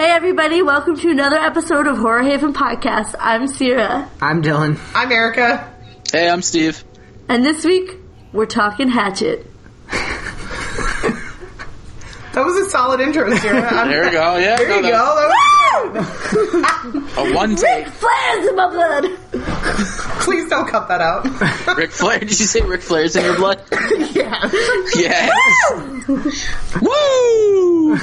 Hey everybody, welcome to another episode of Horror Haven Podcast. I'm Sierra, I'm Dylan. I'm Erica. Hey, I'm Steve. and this week we're talking Hatchet. That was a solid intro, Sarah. I'm- There we go. Yeah, There no, you that go. That was A one take. Flair's in my blood! Please don't cut that out. Ric Flair. Did you say Ric Flair's in your blood? yeah. Yeah. Woo!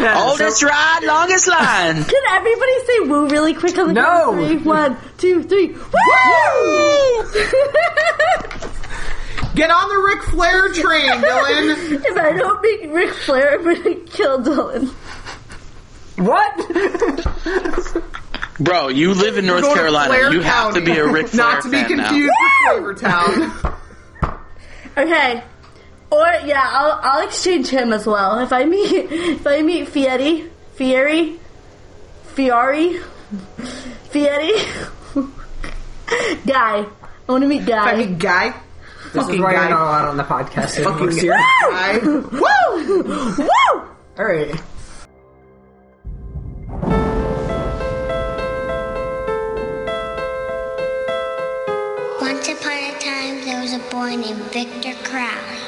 Yeah, Oldest ride, longest line. Can everybody say woo really quick on the No. count of three? One, two, three. Woo! Get on the Ric Flair train, Dylan. if I don't make Ric Flair, I'm gonna kill Dylan. what? Bro, you live in North Carolina. Flair You have to be a Ric Flair Not to be fan now. confused with Flavor Town. Okay. Or yeah, I'll I'll exchange him as well. If I meet if I meet Fieri, Fieri, Fiori, Fieri, Guy. I want to meet Guy. I mean, guy. This is Fucking why guy. you're not allowed on the podcast anymore. Fucking Sierra. guy. Woo! Woo! All right. Once upon a time, there was a boy named Victor Crowley.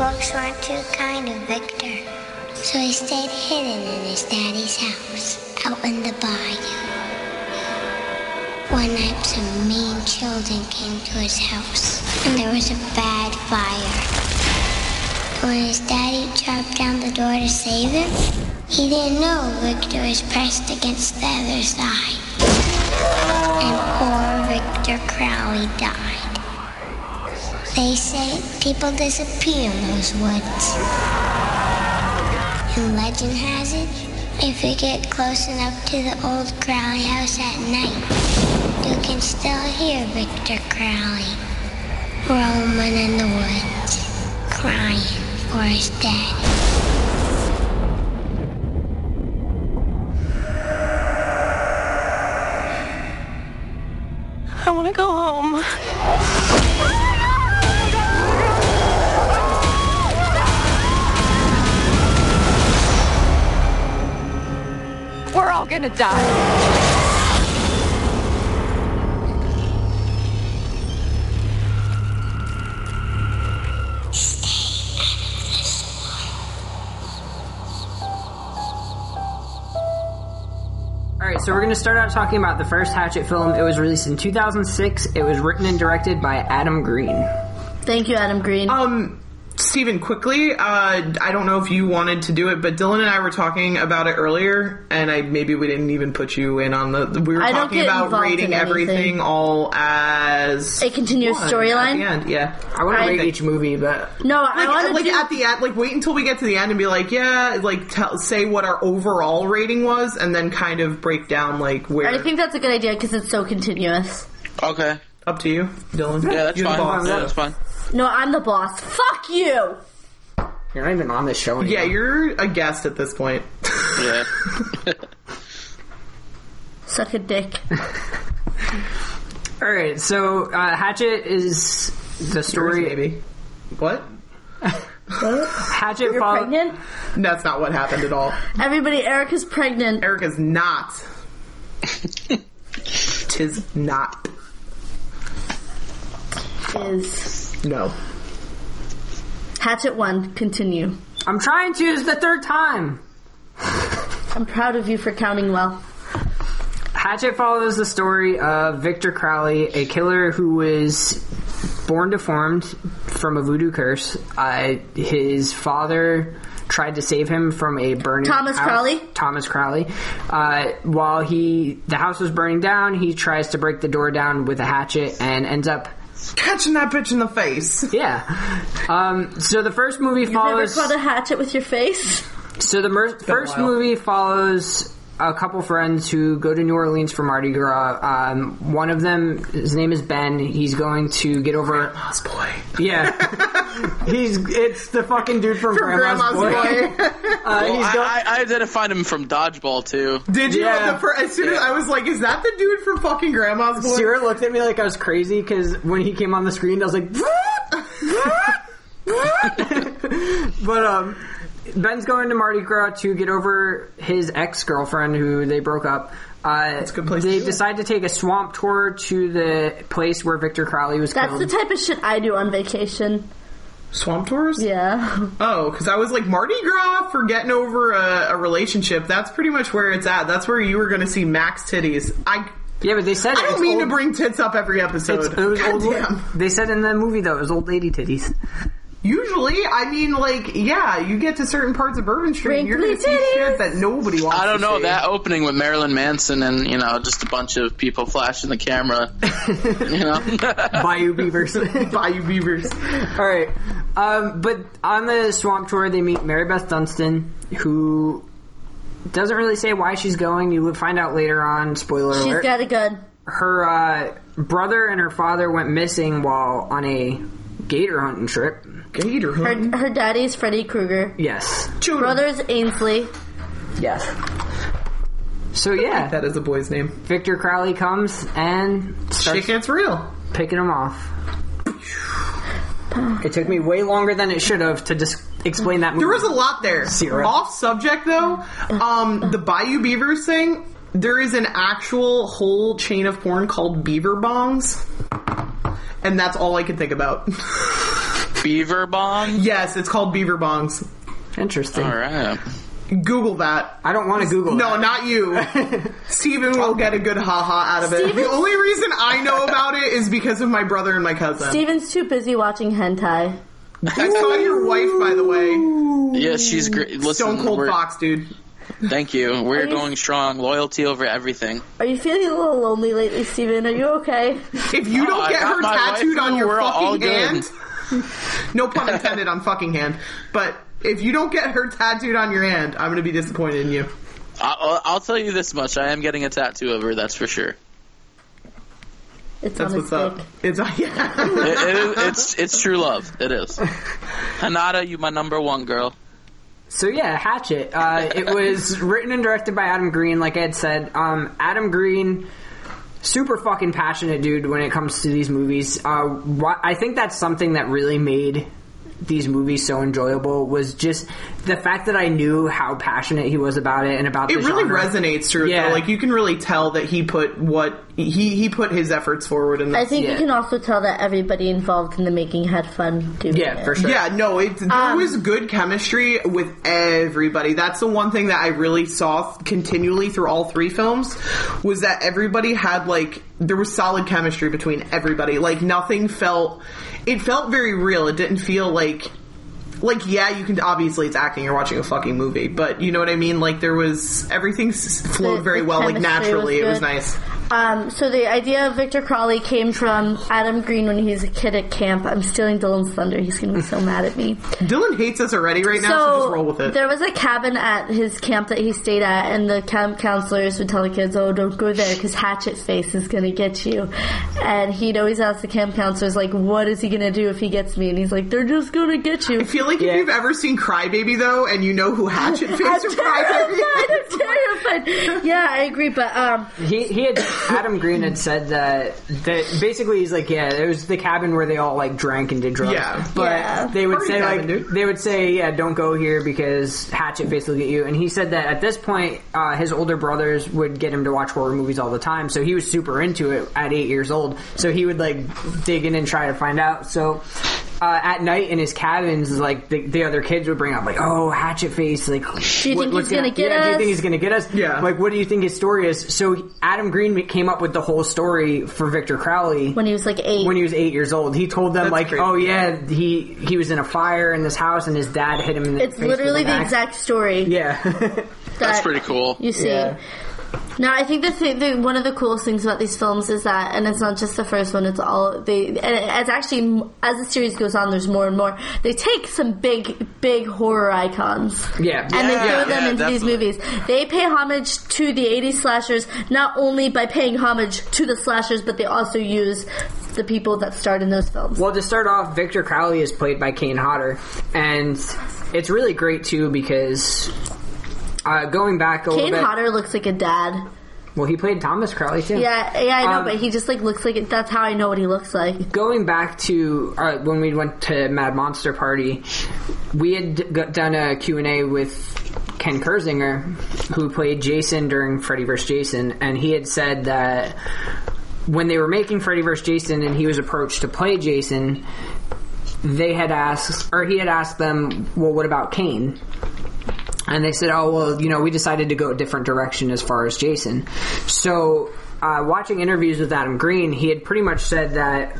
Folks weren't too kind to Victor, so he stayed hidden in his daddy's house, out in the bayou. One night, some mean children came to his house, and there was a bad fire. When his daddy chopped down the door to save him, he didn't know Victor was pressed against the other side and poor Victor Crowley died. They say people disappear in those woods. And legend has it, if you get close enough to the old Crowley house at night, you can still hear Victor Crowley roaming in the woods, crying for his daddy. I want to go home. Gonna die. All right, so we're going to start out talking about the first Hatchet film. It was released in 2006. It was written and directed by Adam Green. Thank you, Adam Green. Um, Stephen, quickly, uh, I don't know if you wanted to do it, but Dylan and I were talking about it earlier, and I maybe we didn't even put you in on the. We were I talking about rating everything all as a continuous one At the storyline. end, yeah. I want to I- rate each movie, but No, I want to like do. at the end, like wait until we get to the end and be like, yeah, like tell, say what our overall rating was, and then kind of break down like where. I think that's a good idea because it's so continuous. Okay. up to you, Dylan. Yeah, that's You're fine. Yeah, that's fine. No, I'm the boss. Fuck you. you're not even on this show anymore. Yeah, you're a guest at this point. Yeah. Suck a dick. All right, so uh, Hatchet is the story. Maybe. What? Hatchet You're follow- pregnant? That's not what happened at all. Everybody, Erica's pregnant. Erica's not. Tis not. Is No. Hatchet 1, continue. I'm trying to. It's the third time. I'm proud of you for counting well. Hatchet follows the story of Victor Crowley, a killer who was born deformed from a voodoo curse. Uh, his father tried to save him from a burning Thomas house. Crowley? Thomas Crowley. Uh, while he the house was burning down, he tries to break the door down with a hatchet and ends up Catching that bitch in the face. yeah. Um, so the first movie follows. You Never follows. caught a hatchet with your face? So the mer- first while. movie follows a couple friends who go to New Orleans for Mardi Gras. Um, one of them, his name is Ben. He's going to get over. Grandma's boy. Yeah, he's it's the fucking dude from, From Grandma's, Grandma's Boy. boy. Uh, Well, he's I, go- I, I identified him from Dodgeball too. Did you? Yeah. The fir- as soon as I was like, "Is that the dude from fucking Grandma's boy?" Sarah looked at me like I was crazy because when he came on the screen, I was like, but um, Ben's going to Mardi Gras to get over his ex girlfriend who they broke up. Uh, That's a good place to They do it. decide to take a swamp tour to the place where Victor Crowley was That's killed. the type of shit I do on vacation. Swamp tours? Yeah. Oh, because I was like Mardi Gras for getting over a, a relationship. That's pretty much where it's at. That's where you were going to see Max titties. I yeah, but they said I don't mean old, to bring tits up every episode. It was God old, damn. They said in the movie though it was old lady titties. Usually, I mean, like, yeah, you get to certain parts of Bourbon Street, and you're going to Wrinkly see shit that nobody wants. To I don't to know see. that opening with Marilyn Manson and you know just a bunch of people flashing the camera. you know, Bayou Beavers. Bayou Beavers. All right, um, but on the swamp tour they meet Mary Beth Dunston, who doesn't really say why she's going. You would find out later on. Spoiler She's alert. She's got a gun. her uh, brother and her father went missing while on a gator hunting trip. Gator Her, her daddy's Freddy Krueger. Yes. Children. Brother's Ainsley. Yes. So yeah, That is a boy's name. Victor Crowley comes and Shit starts gets real. picking him off. It took me way longer than it should have to just explain that movie. There was a lot there. Zero. Off subject though, um, the Bayou Beavers thing. There is an actual whole chain of porn called Beaver Bongs, and that's all I could think about. Beaver Bong. yes, it's called Beaver Bongs. Interesting. All right. Google that. I don't want to Google. No, that. not you. Steven will get a good haha out of it. Steven- The only reason I know about it is because of my brother and my cousin. Steven's too busy watching hentai. I saw your wife, by the way. Yeah, she's great. Listen, Stone Cold we're- Fox, dude. Thank you. We're you- going strong. Loyalty over everything. Are you feeling a little lonely lately, Steven? Are you okay? If you don't get her tattooed on your fucking hand, no pun intended on fucking hand, but if you don't get her tattooed on your hand, I'm gonna be disappointed in you. I'll, uh, I'll tell you this much: I am getting a tattoo of her. That's for sure. It's That's on his what's up. It's yeah. It, it is, it's it's true love. It is. Hanada, you my number one girl. So yeah, Hatchet. Uh, it was written and directed by Adam Green, like I had said. Um, Adam Green, super fucking passionate dude when it comes to these movies. Uh, I think that's something that really made these movies so enjoyable was just the fact that I knew how passionate he was about it and about It the really genre. resonates through Yeah. though. Like you can really tell that he put what he he put his efforts forward in I think Yeah. you can also tell that everybody involved in the making had fun doing Yeah, it. for sure. Yeah, no, it, there Um, was good chemistry with everybody. That's the one thing that I really saw continually through all three films was that everybody had like there was solid chemistry between everybody. Like nothing felt it felt very real. It didn't feel like like yeah, you can obviously it's acting. You're watching a fucking movie, but you know what I mean. Like there was everything s- flowed The- very the well. Like chemistry naturally, was it was good. nice. Um, so the idea of Victor Crowley came from Adam Green when he was a kid at camp. I'm stealing Dylan's thunder. He's gonna be so mad at me. Dylan hates us already right now, so, just roll with it. there was a cabin at his camp that he stayed at, and the camp counselors would tell the kids, "Oh, don't go there because Hatchet Face is gonna get you." And he'd always ask the camp counselors, "Like, what is he gonna do if he gets me?" And he's like, "They're just gonna get you." I feel like Yeah. if you've ever seen Crybaby though, and you know who Hatchet Face I'm from Crybaby terrified. is. I'm terrified. Yeah, I agree, but um, He, he had Adam Green had said that that basically he's like yeah it was the cabin where they all like drank and did drugs Yeah. but Yeah. they would Party say cabin, like dude. they would say yeah don't go here because Hatchet Face will get you and he said that at this point uh, his older brothers would get him to watch horror movies all the time so he was super into it at eight years old so he would like dig in and try to find out so. Uh, at night in his cabins, like the, the other kids would bring up, like, "Oh, Hatchet Face! Like, do you think he's gonna get yeah, Do you think he's gonna get us? Yeah. Like, what do you think his story is? So Adam Green came up with the whole story for Victor Crowley when he was like eight, when he was eight years old. He told them That's like, crazy. "Oh yeah, he he was in a fire in this house and his dad hit him in the it's face literally an the axe." exact story. Yeah, that That's pretty cool. You see. Yeah. No, I think the, thing, the one of the coolest things about these films is that, and it's not just the first one. It's all they, and it's actually as the series goes on, there's more and more. They take some big, big horror icons, yeah. and they Yeah, throw them yeah, into these movies. They pay homage to the '80s slashers not only by paying homage to the slashers, but they also use the people that starred in those films. Well, to start off, Victor Crowley is played by Kane Hodder, and it's really great too because uh, going back a Kane little bit. Hodder looks like a dad. Well, he played Thomas Crowley too. Yeah, yeah, I know, Um, but he just like looks like it. That's how I know what he looks like. Going back to uh, when we went to Mad Monster Party, we had d- got- done a Q&A with Ken Kirzinger, who played Jason during Freddy vs. Jason, and he had said that when they were making Freddy vs. Jason and he was approached to play Jason, they had asked, or he had asked them, well, what about Kane? And they said, oh, well, you know, we decided to go a different direction as far as Jason. So, uh, watching interviews with Adam Green, he had pretty much said that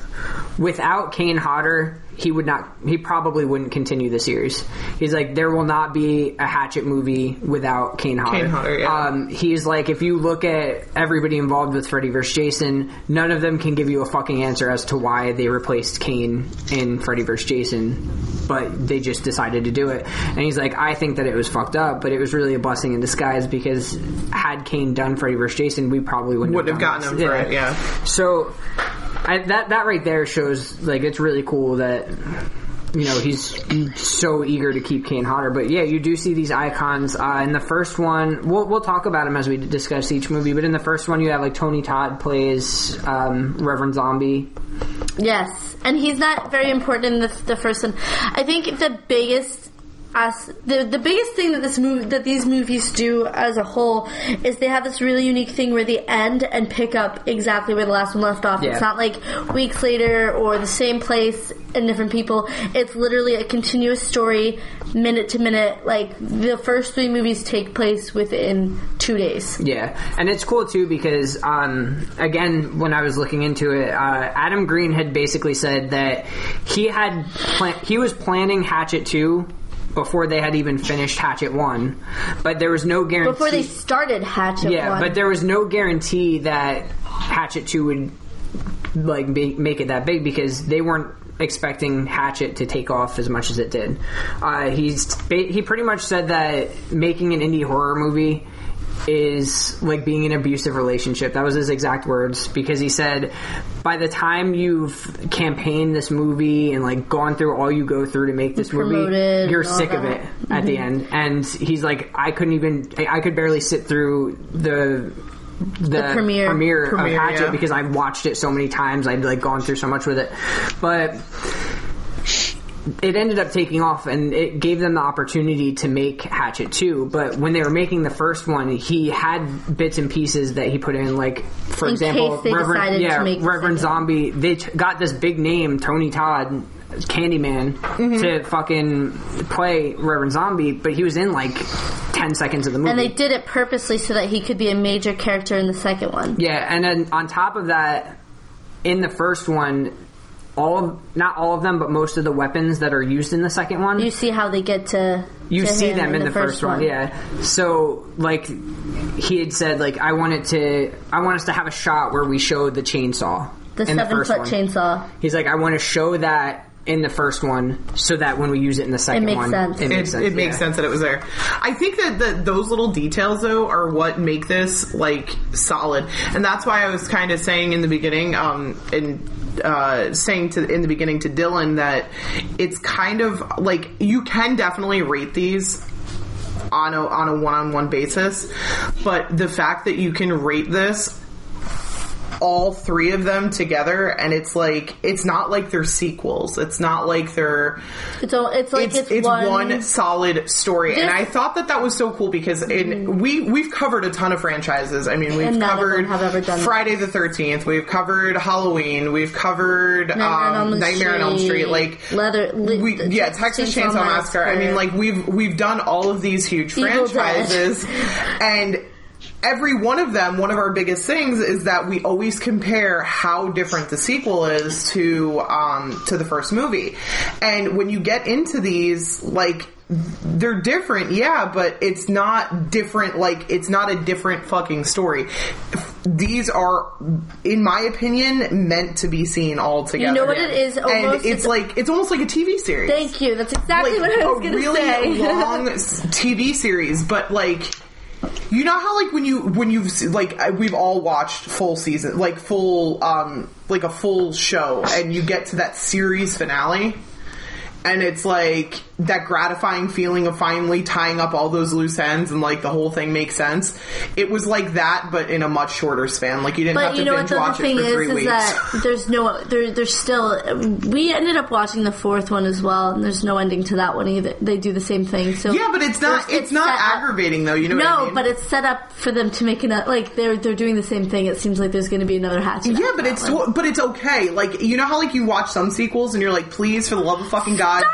without Kane Hodder, he would not, he probably wouldn't continue the series. He's like, there will not be a Hatchet movie without Kane Hodder. Kane Hodder, yeah. Um, he's like, if you look at everybody involved with Freddy vs. Jason, none of them can give you a fucking answer as to why they replaced Kane in Freddy vs. Jason, but they just decided to do it. And he's like, I think that it was fucked up, but it was really a blessing in disguise because had Kane done Freddy vs. Jason, we probably wouldn't, Would have done gotten this. him for it, yeah. So I, that that right there shows like it's really cool that you know he's so eager to keep Kane Hodder. But yeah, you do see these icons. Uh, in the first one, we'll we'll talk about him as we discuss each movie. But in the first one, you have like Tony Todd plays um, Reverend Zombie. Yes, and he's not very important in the, the first one. I think the biggest as the the biggest thing that this movie that these movies do as a whole is they have this really unique thing where they end and pick up exactly where the last one left off. Yeah. It's not like weeks later or the same place and different people. It's literally a continuous story, minute to minute. Like the first three movies take place within two days. Yeah, and it's cool too because, um, again, when I was looking into it, uh, Adam Green had basically said that he had plan- he was planning Hatchet two before they had even finished Hatchet one, but there was no guarantee Before they started Hatchet yeah, one. but there was no guarantee that Hatchet two would like be, make it that big because they weren't expecting Hatchet to take off as much as it did. Uh, he's he pretty much said that making an indie horror movie is like being in an abusive relationship. That was his exact words because he said by the time you've campaigned this movie and like gone through all you go through to make this movie, you're sick of that. it at the end. And he's like, I couldn't even, I I could barely sit through the the, premiere. premiere, Premiere, of Hatchet yeah. because I've watched it so many times. I'd like gone through so much with it, but it ended up taking off and it gave them the opportunity to make Hatchet 2. But when they were making the first one, he had bits and pieces that he put in, like, for In example, Reverend, decided to yeah, make the Reverend second. Zombie. They t- got this big name, Tony Todd. Candyman Mm-hmm. to fucking play Reverend Zombie, but he was in like ten seconds of the movie. and they did it purposely so that he could be a major character in the second one. Yeah, and then on top of that, in the first one, all of, not all of them, but most of the weapons that are used in the second one, You see how they get to you to see him them in, the, first, one. Yeah. So like he had said, like I wanted to, I want us to have a shot where we show the chainsaw. The in the seven first foot one. chainsaw. He's like, I want to show that in the first one, so that when we use it in the second makes one, sense. it It, makes sense. it makes yeah. sense that it was there. I think that the, those little details though are what make this like solid, and that's why I was kind of saying in the beginning, um, and uh, saying to in the beginning to Dylan that it's kind of like you can definitely rate these on a on a one on one basis, but the fact that you can rate this all three of them together and it's like it's not like they're sequels it's not like they're It's all, it's like it's, it's, it's one, one, solid story, and I thought that that was so cool because in, we we've covered a ton of franchises. I mean, we've And none of them covered have ever done. Friday the Thirteenth, we've covered Halloween, we've covered Nightmare on um, Elm Nightmare on Elm Street, like. leather. Li- We, yeah, Texas Chainsaw, Massacre. I mean, like we've we've done all of these huge Evil franchises, and every one of them, one of our biggest things is that we always compare how different the sequel is to um, to the first movie. And when you get into these, like they're different, yeah, but it's not different. Like it's not a different fucking story. These are, in my opinion, meant to be seen all together. You know what it is? and Almost- it's it's- like it's almost like a TV series Thank you. That's exactly like what I was going to really say. long TV series, but like. You know how like when you when you've like we've all watched full season like full um like a full show and you get to that series finale and it's like that gratifying feeling of finally tying up all those loose ends and like the whole thing makes sense. It was like that, but in a much shorter span. Like you didn't have But to you know what binge watch it thing for is, three is weeks. that there's no, there, there's still. We ended up watching the fourth one as well, and there's no ending to that one either. They do the same thing. So yeah, but it's not. there's- It's, not set up- aggravating though. You know No, what I mean? but it's set up for them to make another. Like they're they're doing the same thing. It seems like there's going to be another hatchet. Yeah, but it's one. but it's okay. Like you know how like you watch some sequels and you're like, please, for the love of fucking god, stop.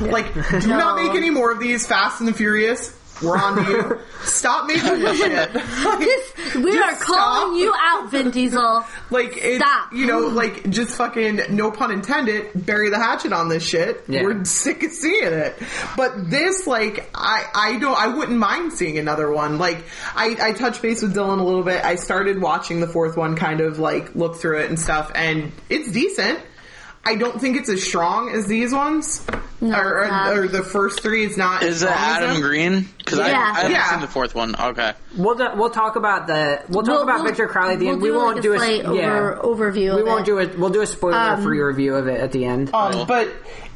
Like, do No. not make any more of these. Fast and the Furious. We're on to you. Stop making this shit. Like, This- we just are calling stop. you out, Vin Diesel. Like it's Stop. you know like just fucking no pun intended bury the hatchet on this shit. Yeah. We're sick of seeing it. But this like I I don't I wouldn't mind seeing another one. Like I I touched base with Dylan a little bit. I started watching the fourth one kind of like look through it and stuff and it's decent. I don't think it's as strong as these ones. No, or, or, or the first three is not Is it strong as Adam. Green? Because I, Yeah. I haven't Yeah. seen the fourth one. Okay. We'll do, we'll talk about the we'll talk We'll- about we'll- Victor Crowley at the we'll end. We do, won't like, do a a slight yeah. over- overview We of won't it. do it. We'll do a spoiler free review of it at the end. Um, but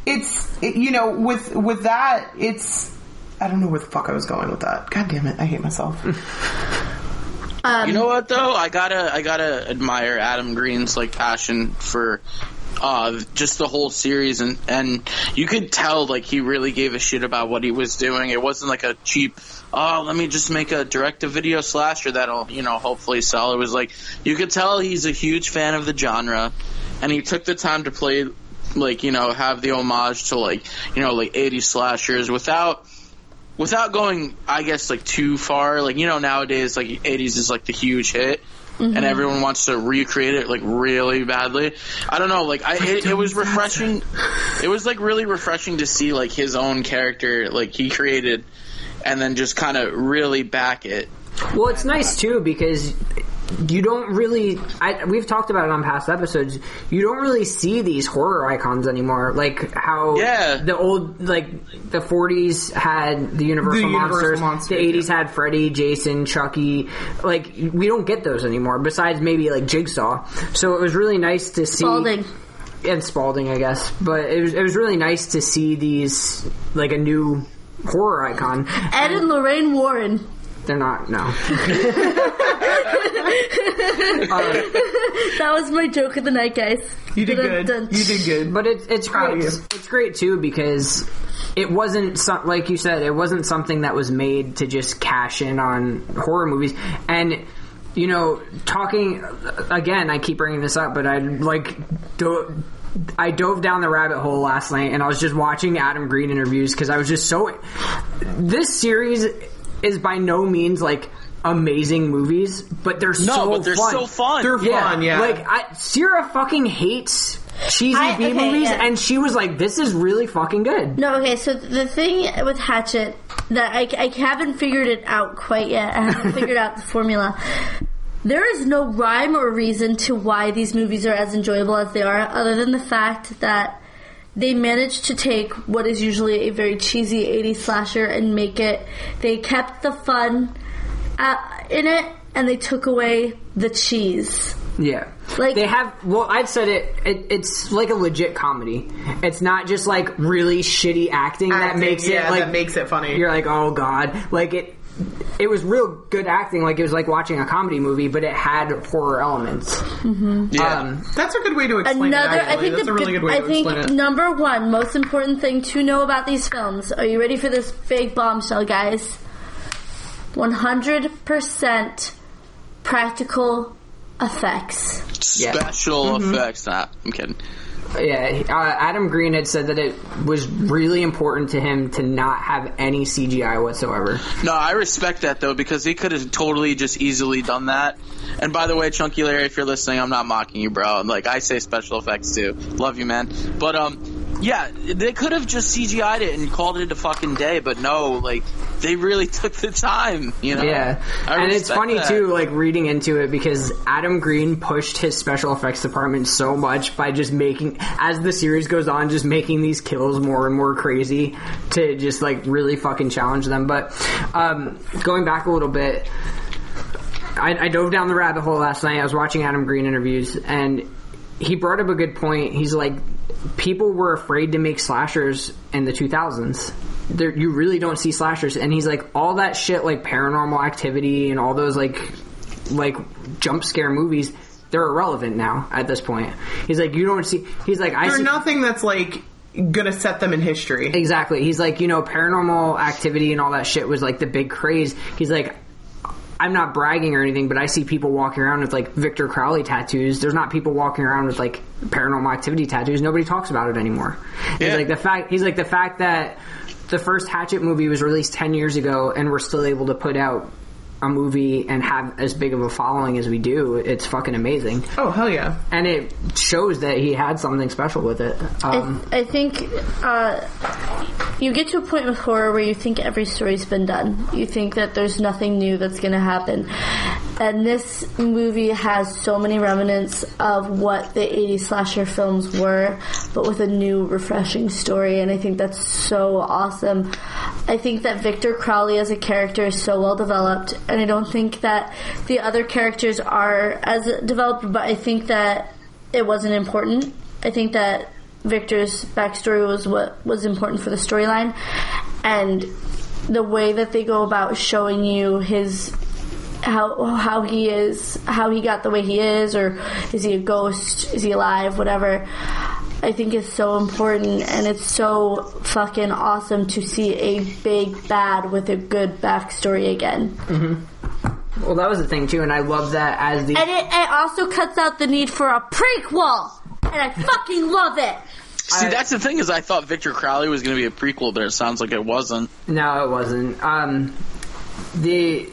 it's it- you know with with that it's I don't know where the fuck I was going with that. God damn it, I hate myself. Um, You know what though? I gotta I gotta admire Adam Green's like passion for uh just the whole series and and you could tell like he really gave a shit about what he was doing. It wasn't like a cheap oh let me just make a direct to video slasher that'll you know hopefully sell. It was like you could tell he's a huge fan of the genre and he took the time to play like you know have the homage to like you know like 80 slashers without without going, I guess, like too far, like you know, nowadays, like '80s is like the huge hit, Mm-hmm. and everyone wants to recreate it like really badly. I don't know, like I, it, it was refreshing. It was like really refreshing to see like his own character, like he created, and then just kind of really back it. Well, it's nice too because you don't really. I, we've talked about it on past episodes. You don't really see these horror icons anymore, like how Yeah. the old like the 40s had the Universal, The Universal monsters, monsters, the 80s had Freddy, Jason, Chucky. Like we don't get those anymore. Besides maybe like Jigsaw. So it was really nice to see. Spaulding. and Spaulding, I guess. But it was it was really nice to see these like a new horror icon. Ed and Lorraine Warren. They're not no. That was my joke of the night, guys. You did good. You did good. But it's it's Proud great. of you. It's great too because it wasn't some, like you said. It wasn't something that was made to just cash in on horror movies. And you know, talking again, I keep bringing this up, but I like. Do, I dove down the rabbit hole last night and I was just watching Adam Green interviews because I was just so. This series is by no means like amazing movies, but they're No, so but they're fun. so fun. They're fun, yeah. Like I, Sierra fucking hates cheesy I- B okay, movies, yeah. and she was like, "This is really fucking good." No, okay, so the thing with Hatchet that I, I haven't figured it out quite yet, I haven't figured out the formula. There is no rhyme or reason to why these movies are as enjoyable as they are, other than the fact that they managed to take what is usually a very cheesy 80s slasher and make it. They kept the fun uh, in it, and they took away the cheese. Yeah, Like- they have. Well, I've said it, it. It's like a legit comedy. It's not just like really shitty acting, that makes yeah, it like that makes it funny. You're like, oh god, like it. It was real good acting, like it was like watching a comedy movie, but it had horror elements. Yeah. Um, That's a good way to explain Another, it. I think That's the a really good way I to think explain it. number one most important thing to know about these films. Are you ready for this big bombshell, guys? One hundred percent practical effects. Yeah. Special Mm-hmm. effects. Nah, I'm kidding. Yeah, uh, Adam Green had said that it was really important to him to not have any CGI whatsoever. No, I respect that though because he could have totally just easily done that. And by the way, Chunky Larry, if you're listening, I'm not mocking you, bro. Like I say special effects too. Love you, man. But um, yeah, they could have just CGI'd it and called it a fucking day. But no, like they really took the time. You know? Yeah, I and it's funny that. too, like reading into it because Adam Green pushed his special effects department so much by just making, as the series goes on, just making these kills more and more crazy to just like really fucking challenge them. But um, going back a little bit, I, I dove down the rabbit hole last night. I was watching Adam Green interviews and. he brought up a good point. He's like, people were afraid to make slashers in the 2000s. There, you really don't see slashers, and he's like, all that shit, like paranormal activity and all those like, like jump scare movies. They're irrelevant now at this point. He's like, you don't see. He's like, I There's see, nothing that's like gonna set them in history. Exactly. He's like, you know, paranormal activity and all that shit was like the big craze. He's like, I'm not bragging or anything, but I see people walking around with like Victor Crowley tattoos. There's not people walking around with like paranormal activity tattoos. Nobody talks about it anymore. He's like the fact. He's like the fact that the first Hatchet movie was released ten years ago, and we're still able to put out a movie and have as big of a following as we do. It's fucking amazing, Oh hell yeah! and it shows that he had something special with it. Um, I, I think uh, you get to a point with horror where you think every story's been done. You think that there's nothing new that's going to happen. And this movie has so many remnants of what the 80s slasher films were, but with a new, refreshing story. And I think that's so awesome. I think that Victor Crowley as a character is so well developed, and I don't think that the other characters are as developed, but I think that it wasn't important. I think that Victor's backstory was what was important for the storyline, and the way that they go about showing you his how how he is, how he got the way he is, or is he a ghost? Is he alive? Whatever. I think is so important, and it's so fucking awesome to see a big bad with a good backstory again. well, that was the thing too, and I love that as the And it, it also cuts out the need for a prequel, and I fucking love it. See, that's the thing is, I thought Victor Crowley was going to be a prequel, but it sounds like it wasn't. No, it wasn't. Um, the,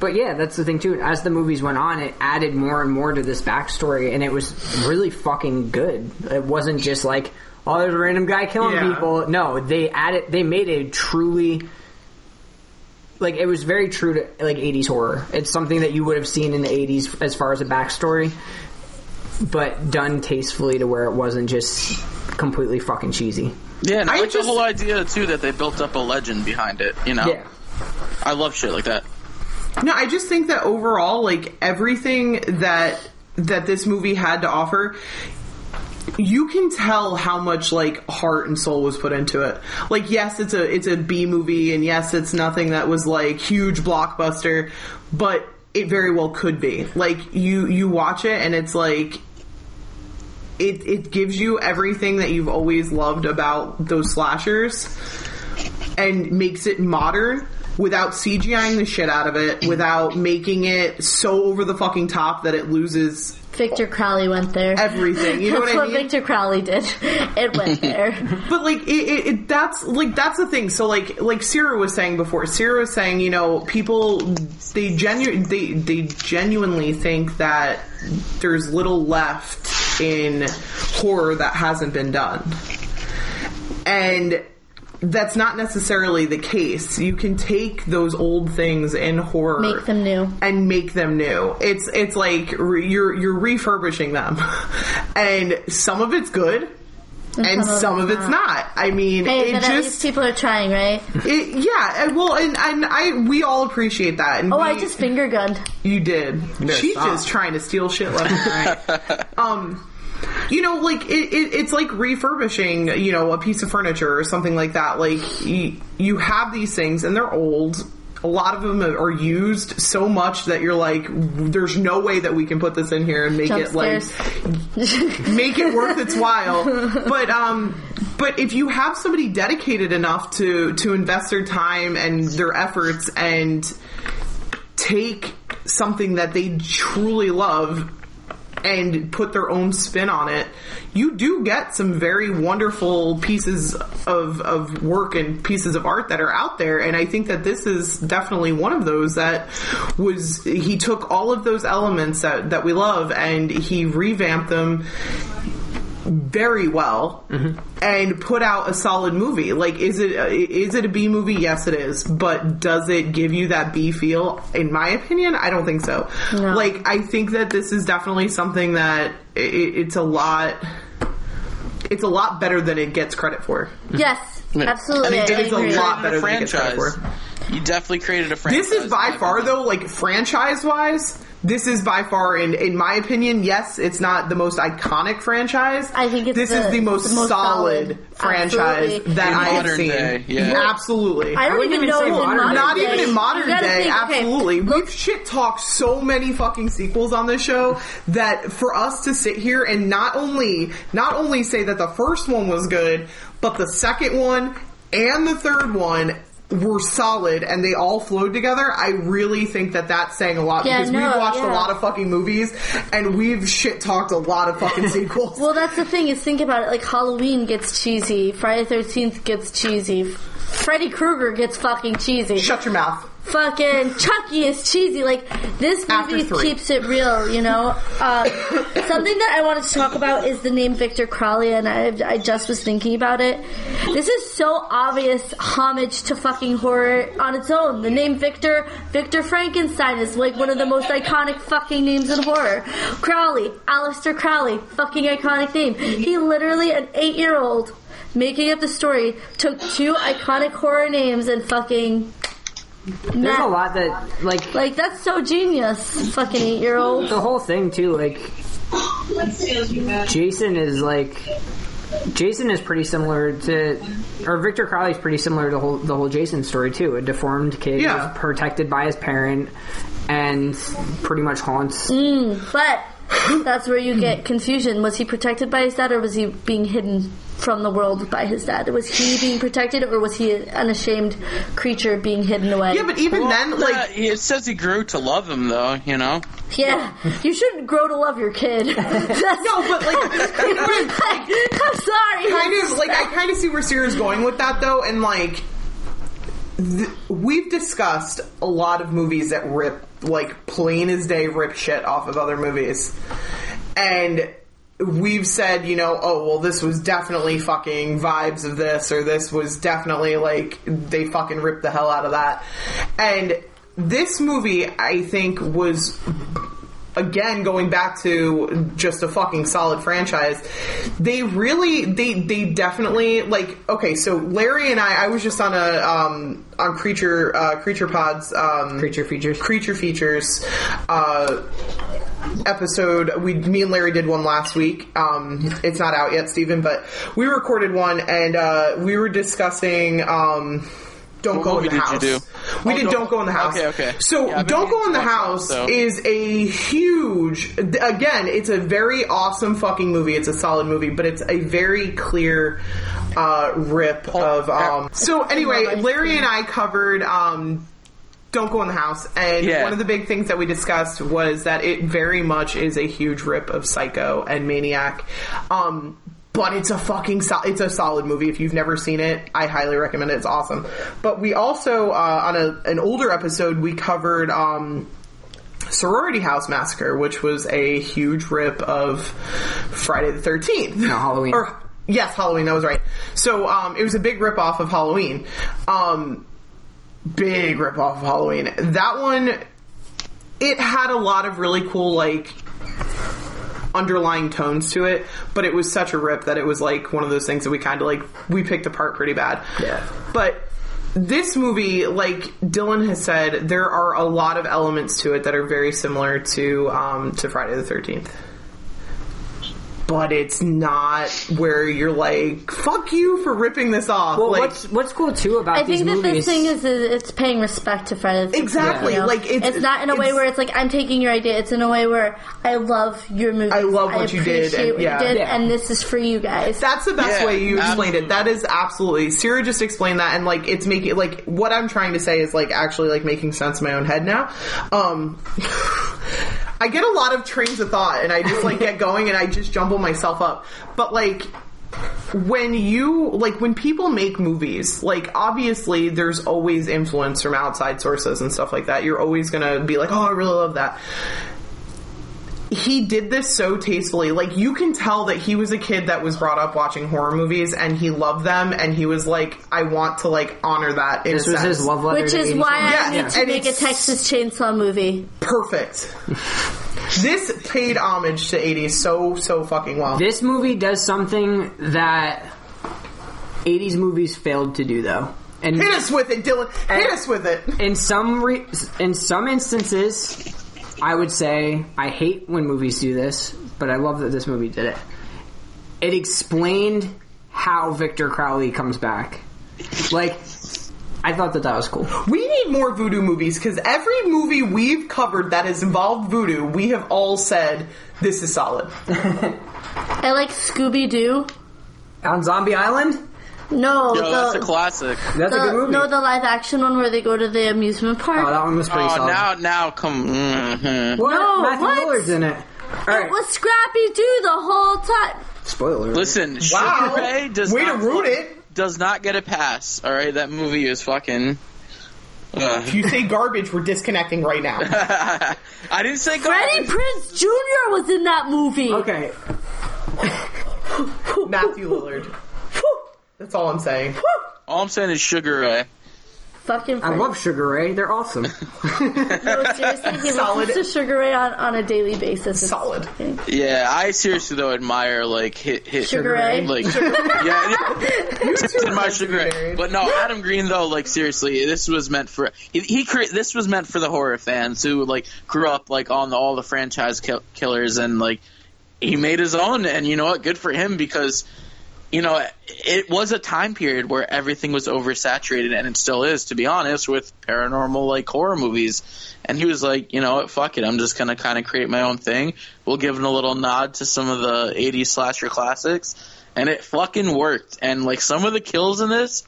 but yeah, that's the thing too. As the movies went on, it added more and more to this backstory, and it was really fucking good. It wasn't just like, oh, there's a random guy killing Yeah. people. No, they added, they made a truly. Like it was very true to like '80s horror. It's something that you would have seen in the '80s as far as a backstory, but done tastefully to where it wasn't just completely fucking cheesy. Yeah, and I, I like just- the whole idea too that they built up a legend behind it. You know, Yeah. I love shit like that. No, I just think that overall, like everything that that this movie had to offer, you can tell how much like heart and soul was put into it. Like, yes, it's a it's a B movie, and yes, it's nothing that was like huge blockbuster, but it very well could be. Like you you watch it, and it's like. It, it gives you everything that you've always loved about those slashers and makes it modern without CGIing the shit out of it, without making it so over the fucking top that it loses Victor Crowley went there. everything. You know That's what I mean? what? Victor Crowley did. It went there. But like it, it, it, that's like that's the thing. So like like Sarah was saying before, Sarah was saying, you know, people they genu- they they genuinely think that there's little left in horror that hasn't been done. And that's not necessarily the case. You can take those old things in horror Make them new. and make them new. It's it's like re- you're you're refurbishing them, and some of it's good, and some of some of it's it's not. I mean, Hey, it but at least just people are trying, right? it, yeah. and Well, and, and I we all appreciate that. And Oh, we, I just finger gunned. you did. She's stop. just trying to steal shit left and right. um, you know, like it, it, it's like refurbishing, you know, a piece of furniture or something like that. Like you, you have these things and they're old. A lot of them are used so much that you're like, there's no way that we can put this in here and make Jump it like scares. make it worth its while. But um, but if you have somebody dedicated enough to to invest their time and their efforts and take something that they truly love and put their own spin on it, you do get some very wonderful pieces of, of work and pieces of art that are out there. And I think that this is definitely one of those that was, he took all of those elements that, that we love and he revamped them very well and put out a solid movie. Like, is it is it a B movie? Yes, it is. But does it give you that B feel? In my opinion, I don't think so. No. Like, I think that this is definitely something that i it's a lot. It's a lot better than it gets credit for. yes, absolutely. And I they did is a lot created better than it gets credit franchise. for. You definitely created a franchise. This is by far though, like franchise wise, this is by far, in in my opinion, yes, it's not the most iconic franchise. I think it's this the- is the most, the most solid, solid. franchise Absolutely. that In I have modern seen. day, yeah. Absolutely. I don't wouldn't even even know say modern modern not day, even in modern day, think, absolutely. look- We've shit talked so many fucking sequels on this show that for us to sit here and not only not only say that the first one was good, but the second one and the third one were solid and they all flowed together. I really think that that's saying a lot Yeah, because no, we've watched a lot of fucking movies and we've shit talked a lot of fucking sequels. Well, that's the thing is think about it. Like Halloween gets cheesy, Friday Thirteenth gets cheesy, Freddy Krueger gets fucking cheesy. Shut your mouth. Fucking Chucky is cheesy. Like this movie keeps it real, you know. Um, something that I wanted to talk about is the name Victor Crowley, and I, I just was thinking about it. This is so obvious homage to fucking horror on its own. The name Victor Victor Frankenstein is like one of the most iconic fucking names in horror. Crowley, Aleister Crowley, fucking iconic name. He literally an eight year old. Making up the story took two iconic horror names and fucking There's a lot that like like that's so genius, fucking eight year old. the whole thing too. Like Jason is like Jason is pretty similar to, or Victor Crowley's pretty similar to the whole the whole Jason story too. A deformed kid Yeah. protected by his parent and pretty much haunts. Mm, but that's where you get confusion. Was he protected by his dad, or was he being hidden from the world by his dad? Was he being protected, or was he an ashamed creature being hidden away? Yeah, but even then, like Uh, it says he grew to love him, though. You know, Yeah, you shouldn't grow to love your kid. That's, no, but like I'm sorry. kind of like I kind of see where Sarah's going with that though, and like th- we've discussed a lot of movies that rip like plain as day rip shit off of other movies, and we've said you know oh well this was definitely fucking vibes of this or this was definitely like they fucking ripped the hell out of that, and this movie I think was again going back to just a fucking solid franchise they really they they definitely like okay so larry and i i was just on a um on creature uh creature pods um Creature features. creature features uh episode we me and larry did one last week um it's not out yet stephen but we recorded one and uh we were discussing um don't What go in the house. we Oh, did Don't- don't, go in the house. Okay, okay. so Yeah, don't go in the meaning to watch house so- is a huge again it's a very awesome fucking movie. It's a solid movie but it's a very clear uh rip of um so anyway larry and i covered um don't go in the house and Yeah. one of the big things that we discussed was that it very much is a huge rip of psycho and maniac. Um but it's a fucking sol- it's a solid movie if you've never seen it i highly recommend it it's awesome but we also uh, on a, an older episode we covered um Sorority House Massacre, which was a huge rip of Friday the Thirteenth. No, Halloween. Or yes, Halloween. That was right. So um, it was a big rip off of Halloween. Um, big rip off of Halloween. That one, it had a lot of really cool like underlying tones to it, but it was such a rip that it was like one of those things that we kind of like we picked apart pretty bad. Yeah. But this movie, like Dylan has said, there are a lot of elements to it that are very similar to um, to Friday the Thirteenth. But it's not where you're like, "Fuck you for ripping this off." Well, like, what's what's cool too about I these think that the movies? thing is, is it's paying respect to Friday. the 13th, Exactly, you know? like, it's- not in a way where it's like I'm taking your idea. It's in a way where I love your movie. I love what you did, appreciate and- what yeah. you did, Yeah. and this is for you guys. That's the best Yeah, way you explained it. That is absolutely. Sarah just explained that, and like it's making like what I'm trying to say is like actually like making sense in my own head now. Um, I get a lot of trains of thought, and I just like get going, and I just jumble myself up. But like when you like when people make movies like obviously there's always influence from outside sources and stuff like that you're always gonna be like oh i really love that he did this so tastefully. Like you can tell that he was a kid that was brought up watching horror movies and he loved them and he was like, I want to like honor that. In this a was sense. his love letter. Which to is 80s why films. Yeah, I need to and make a Texas Chainsaw movie. perfect. this paid homage to 80s so so fucking well. This movie does something that 80s movies failed to do, though. And Hit us with it, Dylan. Hit us with it. in some re- in some instances, I would say I hate when movies do this, but I love that this movie did it. It explained how Victor Crowley comes back. Like, I thought that that was cool. We need more voodoo movies because every movie we've covered that has involved voodoo, we have all said this is solid. I like Scooby Doo. On Zombie Island, No, Yo, the, that's a classic. that's a good movie. no, the live action one where they go to the amusement park. oh, that one was pretty Oh, solid. now, now, come. mhm. what? No, Matthew what? Lillard's in it. All right, It was Scrappy Doo the whole time. spoiler. Listen, Wow. Sugar Ray does Way to not ruin it. does not get a pass. All right, that movie is fucking. Ugh. If you say garbage, we're disconnecting right now. I didn't say garbage. Freddie garbage. Prince Jr. was in that movie. Okay, Matthew Lillard. That's all I'm saying. All I'm saying is Sugar Ray. Fucking I Freddie. love Sugar Ray. They're awesome. No, seriously, he Solid. listens to Sugar Ray on, on a daily basis. It's Solid. fucking- Yeah, I seriously though admire like hit hit Sugar Ray? like yeah, yeah. admire are Sugar Ray. married. But no, Adam Green though, like seriously, this was meant for he, he cre- this was meant for the horror fans who like grew up like on the, all the franchise kill- killers and like he made his own and you know what, good for him because you know, it was a time period where everything was oversaturated, and it still is, to be honest, with paranormal like horror movies. And he was like, you know what, fuck it, I'm just gonna kind of create my own thing. We'll give it a little nod to some of the '80s slasher classics, and it fucking worked. And like some of the kills in this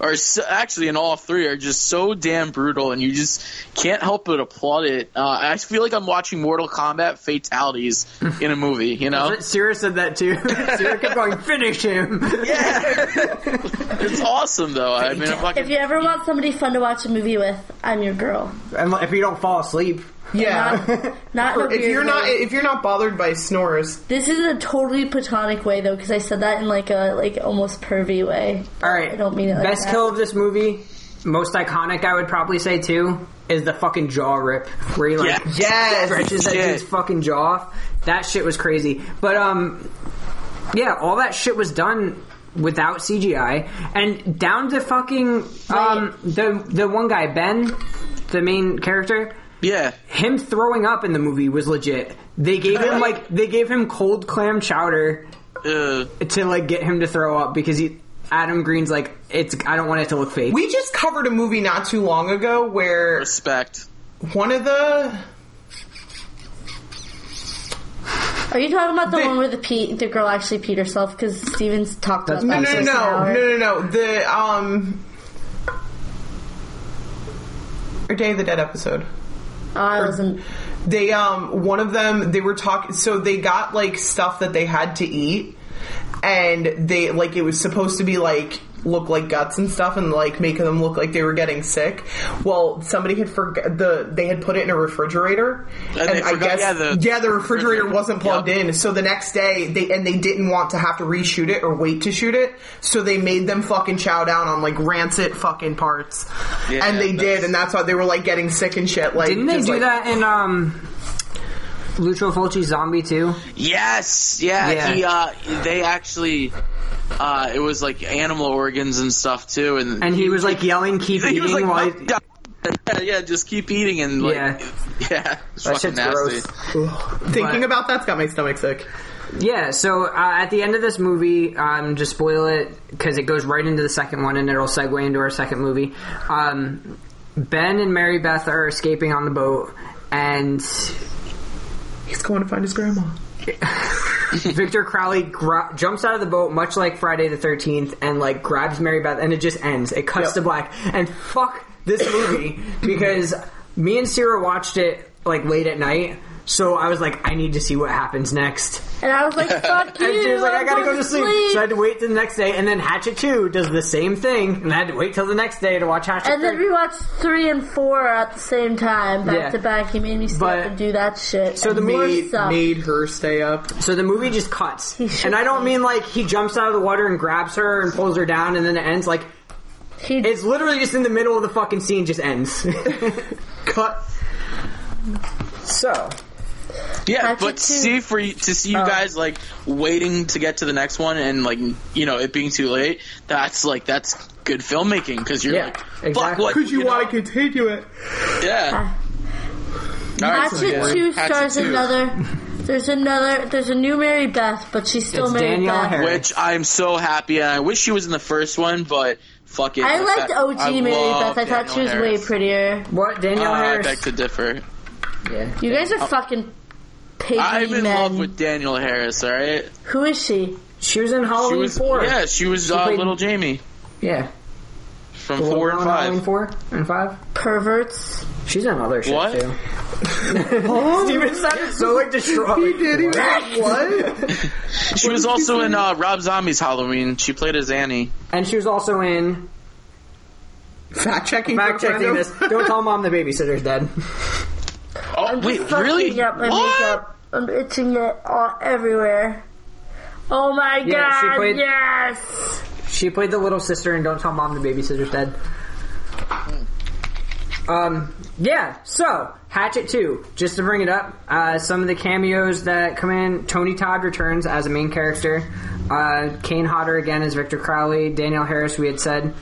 are so, actually in all three are just so damn brutal, and you just can't help but applaud it. Uh, I feel like I'm watching Mortal Kombat fatalities in a movie, you know? Sierra said that too. Sierra kept going, finish him. Yeah, it's awesome though. I mean, I'm If you ever want somebody fun to watch a movie with, I'm your girl. And if you don't fall asleep, Yeah. Not, not in a if weird you're not way. if you're not bothered by snores, This is a totally platonic way though, because I said that in like a like almost pervy way. all right. I don't mean it like Best that. kill of this movie, most iconic, I would probably say too, is the fucking jaw rip where he like Yeah. yes, stretches that dude's fucking jaw off. That shit was crazy. But um, yeah, all that shit was done without CGI, and down to fucking um the the one guy Ben, the main character. Yeah. him throwing up in the movie was legit. They gave him like they gave him cold clam chowder Uh, to like get him to throw up because he Adam Green's like it's I don't want it to look fake. We just covered a movie not too long ago where respect. one of the Are you talking about the They- one where the pe- the girl actually peed herself? Because Steven's talked about That's- that. no no for no an no hour. no no no the um or Day of the Dead episode. I. They um one of them they were talking so they got like stuff that they had to eat and they like it was supposed to be like look like guts and stuff and like making them look like they were getting sick. Well, somebody had forgot the they had put it in a refrigerator And they I forgot- guess yeah, the- yeah the refrigerator wasn't plugged Yep. in. So the next day they and they didn't want to have to reshoot it or wait to shoot it. So they made them fucking chow down on like rancid fucking parts. Yeah, and they did and that's why they were like getting sick and shit like Didn't they just, do like- that in um Lucio Fulci's Zombie too? Yes, yeah. Yeah. He, uh, they actually, uh, it was like animal organs and stuff too, and And he was like yelling, "Keep he eating!" was like, while "No, he- yeah, yeah, just keep eating and like, Yeah. yeah, it's that fucking shit's nasty. gross. Thinking But- about that's got my stomach sick. Yeah, so uh, at the end of this movie, um, just spoil it because it goes right into the second one and it'll segue into our second movie. Um, ben and Mary Beth are escaping on the boat, and He's going to find his grandma. Victor Crowley gra- jumps out of the boat, much like Friday the Thirteenth, and like grabs Mary Beth, and it just ends. It cuts Yep. to black, and fuck this movie because me and Sarah watched it like late at night. So I was like, I need to see what happens next. And I was like, "Fuck you!" And she was like, I gotta go to sleep. So I had to wait till the next day. And then Hatchet 2 does the same thing. And I had to wait till the next day to watch Hatchet And then we watched three and four at the same time, back Yeah. to back. He made me stay But- up and do that shit. So the And more Made, stuff. made her stay up. So the movie just cuts. He should And I don't mean like he jumps out of the water and grabs her and pulls her down and then it ends. Like, He, it's literally just in the middle of the fucking scene, just ends. Cut. so, Yeah, Hatchet but two. see for to see you Oh. guys like waiting to get to the next one and like you know it being too late. That's like that's good filmmaking because you're Yeah, like, fuck exactly. what? Because you, know? want to continue it. Yeah, All right, Hatchet so. Two Hatchet stars 2. another. There's another. There's a new Mary Beth, but she's still It's Mary Danielle Beth. Harris. Which I'm so happy. And I wish she was in the first one, but fuck it. I liked fact- OG I Mary Beth. I thought she was Danielle way prettier. What Danielle Uh, I Harris? beg to differ. yeah. You guys are fucking piggy I'm in men. love with Danielle Harris. All right. Who is she? She was in She Halloween was. four. Yeah, she was She uh, played- little Jamie yeah. from The four and girl in Halloween five. four and five. Perverts. She's in other shit What? too. Steven sounded so like distraught. He did. He was like, what? She was also in uh, Rob Zombie's Halloween. She played as Annie. And she was also in Fact checking. fact checking this. Don't tell mom the babysitter's dead. I'm wait, fucking really? up my what? makeup. I'm itching it all everywhere. Oh my Yeah, she god! played- yes. She played the little sister and Don't Tell Mom the Babysitter's Dead. Um, yeah, so, Hatchet 2, just to bring it up, uh, some of the cameos that come in, Tony Todd returns as a main character, uh, Kane Hodder again as Victor Crowley, Danielle Harris, we had said,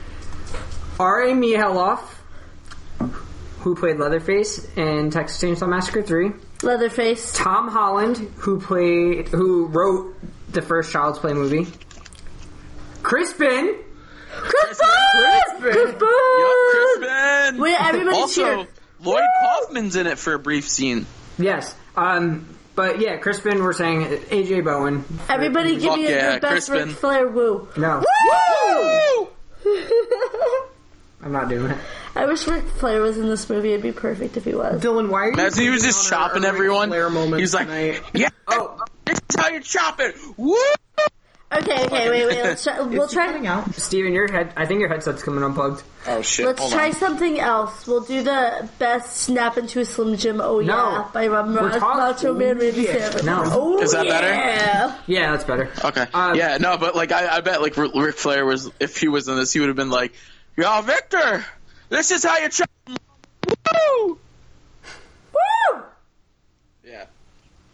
R.A. Mihailoff, who played Leatherface in Texas Chainsaw Massacre 3, Leatherface. Tom Holland, who played, who wrote the first Child's Play movie, Crispin, Crispin! Crispin! Yup, Crispin. Wait, everybody also, cheer. Lloyd Kaufman's in it for a brief scene. Yes. Um, but yeah, Crispin, we're saying AJ Bowen. Everybody give Fuck me yeah, your best Crispin. Ric Flair woo. No, Woo! I'm not doing it. I wish Ric Flair was in this movie. It'd be perfect if he was. Dylan, why are you? As he was just on our chopping Ric everyone, Flair moment he's like, tonight? "Yeah, Oh, this is how you chop it." Woo! Okay, okay, wait, wait. Let's try. We'll Is he cutting try. out? Steven, your head. I think your headset's coming unplugged. Oh shit! Let's Hold try on. something else. We'll do the best snap into a Slim Jim. Oh yeah, by Rob We're Macho talking- Man Randy yeah. Savage. No. Oh, Is that better? yeah. Yeah, that's better. Okay. Um, yeah, no, but like I, I bet like Ric Ric Flair was if he was in this, he would have been like, "Yo, Victor, this is how you chop." Woo! Woo! Yeah.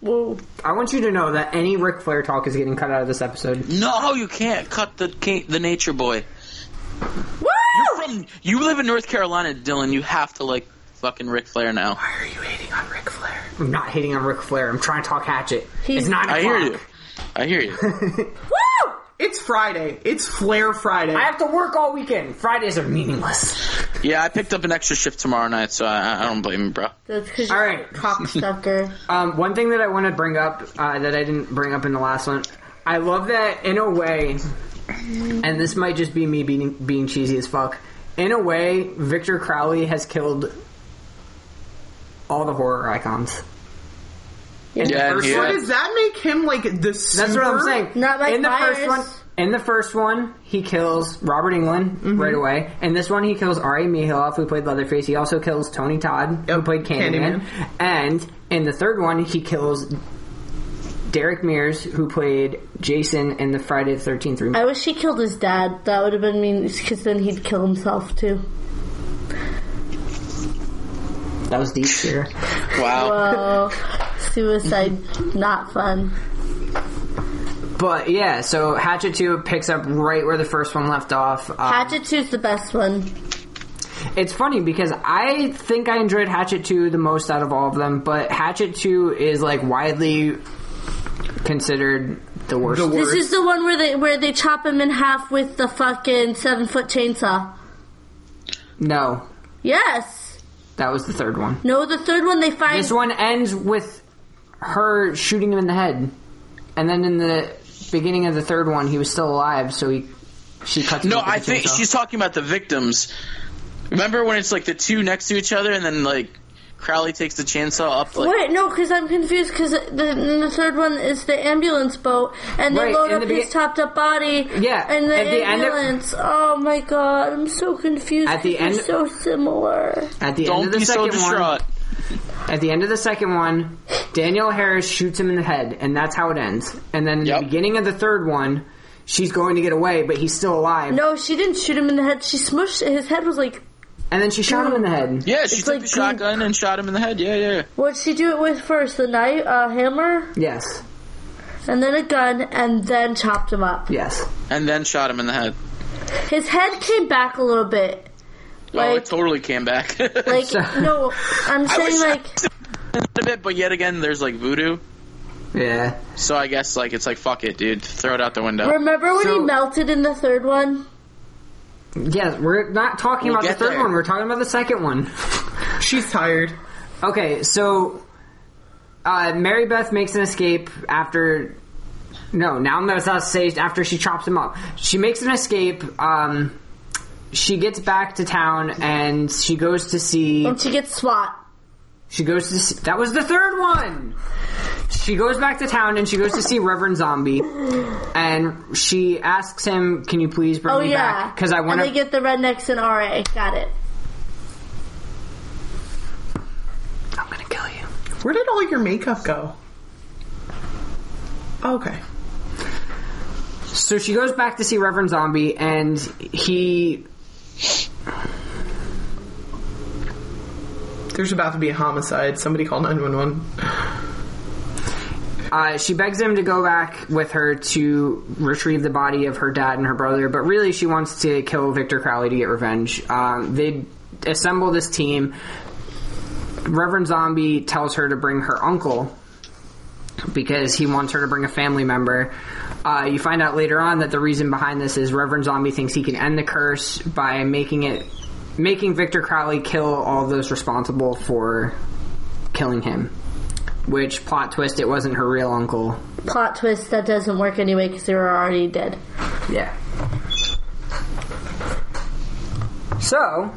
Whoa. I want you to know that any Ric Flair talk is getting cut out of this episode. No, you can't cut the the Nature Boy. Woo! From you live in North Carolina, Dylan. You have to like fucking Ric Flair now. Why are you hating on Ric Flair? I'm not hating on Ric Flair. I'm trying to talk Hatchet. He's- it's nine I o'clock. hear you. I hear you. Woo! It's Friday. It's Flair Friday. I have to work all weekend. Fridays are meaningless. yeah, I picked up an extra shift tomorrow night, so I, I don't blame you, bro. That's because All you're right. a cocksucker. Um, one thing that I want to bring up uh, that I didn't bring up in the last one, I love that in a way, and this might just be me being being cheesy as fuck. In a way, Victor Crowley has killed all the horror icons. In the Yeah, first so one- does that make him like the? Super? That's what I'm saying. Not Mike in the first one, in the first one, he kills Robert Englund Mm-hmm. right away. In this one, he kills R.A. Mihailoff, who played Leatherface. He also kills Tony Todd, who played Candyman. Candyman. And in the third one, he kills Derek Mears, who played Jason in the Friday the Thirteenth remake. I wish he killed his dad. That would have been mean because then he'd kill himself too. That was deep here. Wow. Whoa. Suicide, not fun. But yeah, so Hatchet Two picks up right where the first one left off. Um, Hatchet 2's the best one. It's funny because I think I enjoyed Hatchet 2 the most out of all of them, but Hatchet 2 is like widely considered the worst. The worst. This is the one where they where they chop him in half with the fucking seven foot chainsaw. no, Yes. that was the third one. No, the third one they find. This one ends with her shooting him in the head. And then in the beginning of the third one, he was still alive, so he she cuts him No, I think chainsaw. she's talking about the victims. Remember when it's like the two next to each other, and then like Crowley takes the chainsaw up? Like, Wait, no, because I'm confused. Because the, the third one is the ambulance boat, and they Right, load in up the his begi- topped up body. Yeah, and the at the end of- ambulance. oh my god, I'm so confused. At the they're end- so similar. At the end don't of the be so second distraught. one, at the end of the second one, Danielle Harris shoots him in the head, and that's how it ends. And then in Yep. the beginning of the third one, she's going to get away, but he's still alive. No, she didn't shoot him in the head. She smushed his head. Was like, And then she shot him in the head. Yeah, she It's took like the shotgun and shot him in the head. Yeah, yeah. what'd she do it with first? The knife, uh, hammer, Yes. and then a gun, and then chopped him up. Yes. And then shot him in the head. His head came back a little bit. Oh, it totally came back. like no, I'm saying wish I like. bit, but yet again, there's like voodoo. Yeah. So I guess like it's like fuck it, dude. Throw it out the window. Remember when he melted in the third one? Yes, we're not talking We'll about the third there. one. We're talking about the second one. She's tired. Okay, so uh, Mary Beth makes an escape after. No, now I'm going to say after she chops him up. She makes an escape. Um, she gets back to town and she goes to see. And she gets SWAT. She goes to see, that was the third one. She goes back to town and she goes to see Reverend Zombie, and she asks him, "Can you please bring Oh me yeah, back? Because I want to." get the rednecks and RA. Got it. I'm gonna kill you. Where did all your makeup go? Okay. So she goes back to see Reverend Zombie, and he There's about to be a homicide. Somebody call 911. uh, she begs him to go back with her to retrieve the body of her dad and her brother, but really she wants to kill Victor Crowley to get revenge. Um, they assemble this team. Reverend Zombie tells her to bring her uncle because he wants her to bring a family member. Uh, you find out later on that the reason behind this is Reverend Zombie thinks he can end the curse by making it making Victor Crowley kill all those responsible for killing him. Which plot twist? It wasn't her real uncle. Plot twist that doesn't work anyway because they were already dead. Yeah. So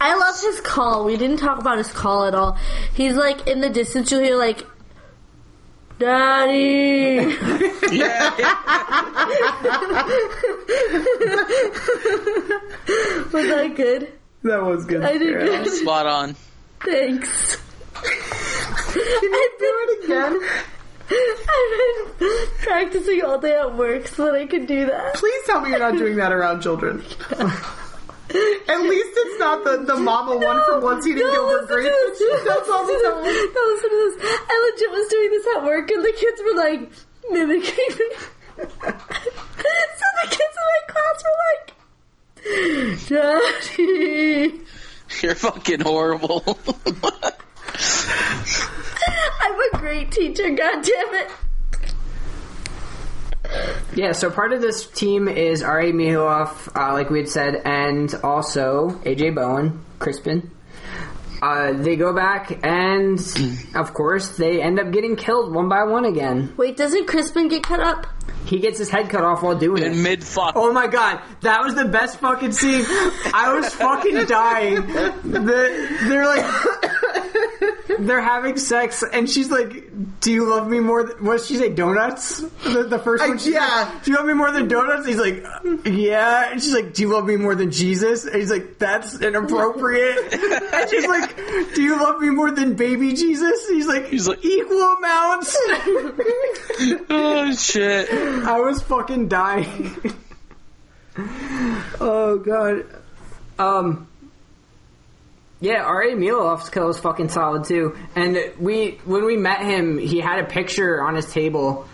I love his call. We didn't talk about his call at all. He's like in the distance. You'll hear like, "Daddy." yeah, Was that good? That was good. I did Sarah. good. spot on. Thanks. Can you do it again? I've been practicing all day at work so that I could do that. Please tell me you're not doing that around children. At least it's not the, the mama one from Once Eating Gilbert listen to Grape. this. That's all the time. No, listen to this. I legit was doing this at work, and the kids were like mimicking me. so the kids in my class were like, "Daddy." You're fucking horrible. I'm a great teacher. God damn it. Yeah, so part of this team is R.A. Mihailoff, uh, like we had said, and also A.J. Bowen, Crispin. Uh, they go back, and of course, they end up getting killed one by one again. Wait, doesn't Crispin get cut up? He gets his head cut off while doing it. In mid fuck. Oh my god, that was the best fucking scene. I was fucking dying. The, they're like, they're having sex, and she's like, "Do you love me more?" Than, what did she say? Donuts? The, the first one. she's yeah. like, Do you love me more than donuts? He's like, "Yeah." And she's like, "Do you love me more than Jesus?" And he's like, "That's inappropriate." And she's like, "Do you love me more than baby Jesus?" He's like, He's like- "Equal amounts." Oh shit. I was fucking dying. oh god. Um. Yeah, R.A. Milov's kill was fucking solid too. And we, when we met him, he had a picture on his table,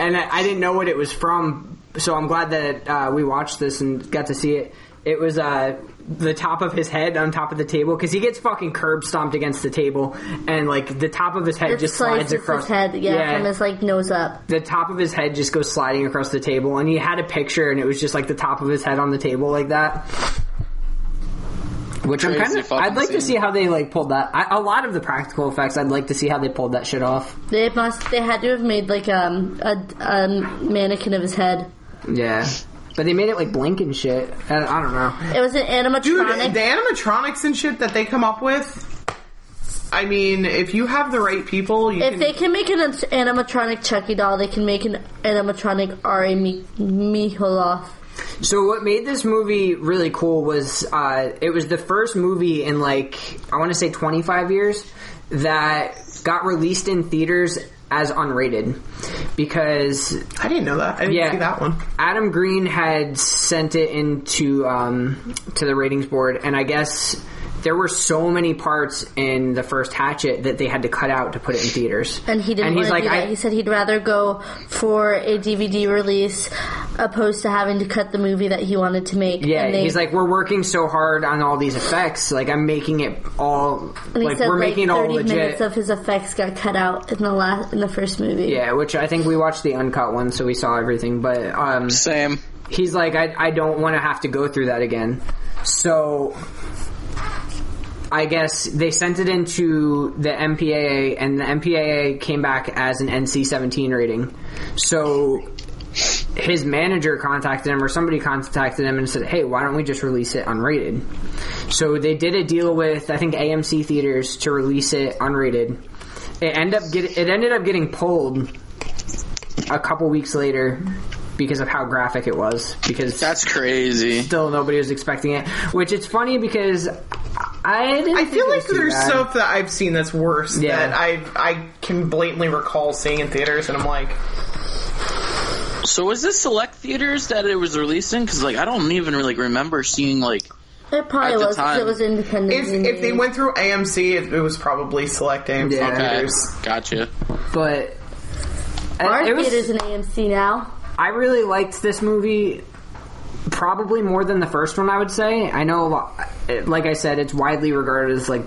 and I, I didn't know what it was from. So I'm glad that uh, we watched this and got to see it. It was uh, the top of his head on top of the table because he gets fucking curb stomped against the table, and like the top of his head It just slides across his head, yeah, from his like nose up. the top of his head just goes sliding across the table, and he had a picture, and it was just like the top of his head on the table like that. Which I'm kind of. I'd like to see how they like pulled that. I, a lot of the practical effects, I'd like to see how they pulled that shit off. They must. They had to have made like um a, a mannequin of his head. Yeah, but they made it like blink and shit. I, I don't know. It was an animatronic. Dude, the animatronics and shit that they come up with. I mean, if you have the right people, you if can. they can make an animatronic Chucky doll, they can make an animatronic Ari Mi- Mihailoff. So what made this movie really cool was uh, it was the first movie in like I want to say 25 years that got released in theaters as unrated because I didn't know that. I didn't Yeah. see that one. Adam Green had sent it into um, to the ratings board, and I guess there were so many parts in the first Hatchet that they had to cut out to put it in theaters. And he didn't And he's like, do that. I- he said he'd rather go for a DVD release opposed to having to cut the movie that he wanted to make. Yeah, And they- he's like, we're working so hard on all these effects. Like, I'm making it all and he like said we're like making it all 30 legit. minutes of his effects got cut out in the last in the first movie. yeah, which I think we watched the uncut one, so we saw everything. But um, Same. he's like, I, I don't want to have to go through that again. So I guess they sent it into the MPAA, and the MPAA came back as an NC-17 rating. So his manager contacted him, or somebody contacted him and said, "Hey, why don't we just release it unrated?" So they did a deal with I think AMC theaters to release it unrated. It ended up get, it ended up getting pulled a couple weeks later because of how graphic it was. Because That's crazy. still nobody was expecting it. Which it's funny because I didn't I feel it like there's bad. stuff that I've seen that's worse Yeah. that I I can blatantly recall seeing in theaters, and I'm like, So was this select theaters that it was releasing? Because like I don't even really remember seeing like. It probably At the time. it was independent. if if they went through AMC, it, it was probably select AMC Yeah. Okay, theaters. gotcha. but uh, our it was, theaters in AMC now. I really liked this movie. Probably more than the first one, I would say. I know, like I said, it's widely regarded as like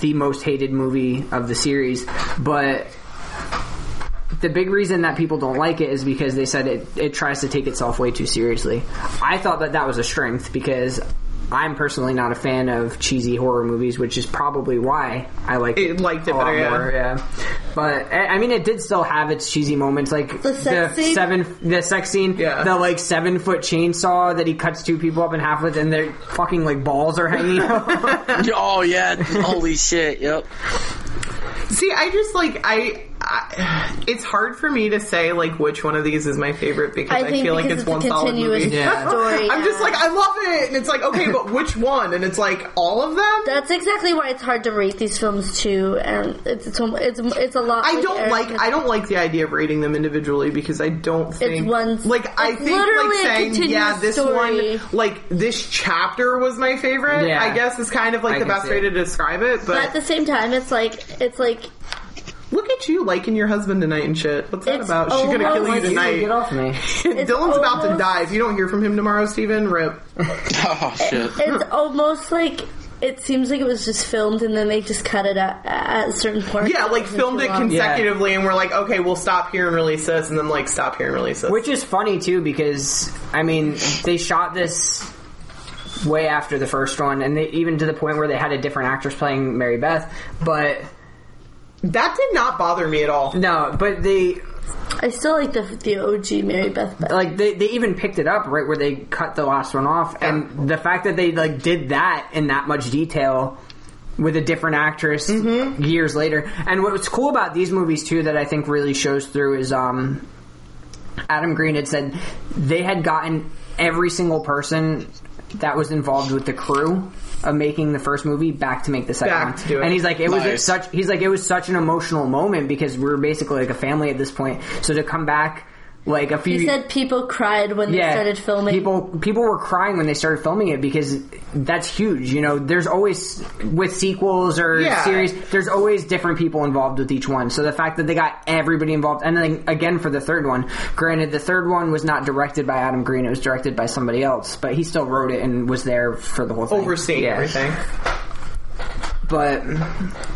the most hated movie of the series, but the big reason that people don't like it is because they said it, it tries to take itself way too seriously. I thought that that was a strength because I'm personally not a fan of cheesy horror movies, which is probably why I liked It it, liked it a lot better, yeah. more. Yeah, but I I mean, it did still have its cheesy moments, like The sex scene? seven, the sex scene, Yeah. the like seven foot chainsaw that he cuts two people up in half with, and their fucking like balls are hanging out. oh yeah! Holy shit! Yep. See, I just like I, I. It's hard for me to say like which one of these is my favorite because I I, think feel like because it's it's a one solid continuous movie. Yeah. story. I'm just like I love it, and it's like okay, but which one? And it's like all of them. That's exactly why it's hard to rate these films too, and it's it's it's, it's a lot. I like don't Eric like I don't like the idea of rating them individually because I don't think one- like I think literally like a saying yeah continuous this story. one like this chapter was my favorite Yeah. I guess is kind of like I the best way it. to describe it But at the same time, it's like it's like look at you liking your husband tonight and shit what's that It's about she's gonna kill you almost- tonight Get off me. Dylan's about to almost- die if you don't hear from him tomorrow Steven rip Oh shit! it's almost like it seems like it was just filmed and then they just cut it at, at a certain point. yeah like filmed it consecutively and we're like okay we'll stop here and release this and then like stop here and release this Which is funny too because I mean they shot this way after the first one, and they even to the point where they had a different actress playing Mary Beth. But that did not bother me at all no, but they I still like the the OG Mary Beth. better. like they, they even picked it up right where they cut the last one off, and the fact that they like did that in that much detail with a different actress years later. And what's cool about these movies too that I think really shows through is um Adam Green had said they had gotten every single person that was involved with the crew of making the first movie back to make the second Back one. to do it. And he's like, it was Nice. such. He's like, it was such an emotional moment because we were basically like a family at this point. So to come back, like a few. He said people cried when they started filming. People people were crying when they started filming it because that's huge. You know, there's always with sequels or Yeah. series, there's always different people involved with each one. So the fact that they got everybody involved, and then again for the third one, granted the third one was not directed by Adam Green, it was directed by somebody else, but he still wrote it and was there for the whole thing, overseeing Yeah. everything But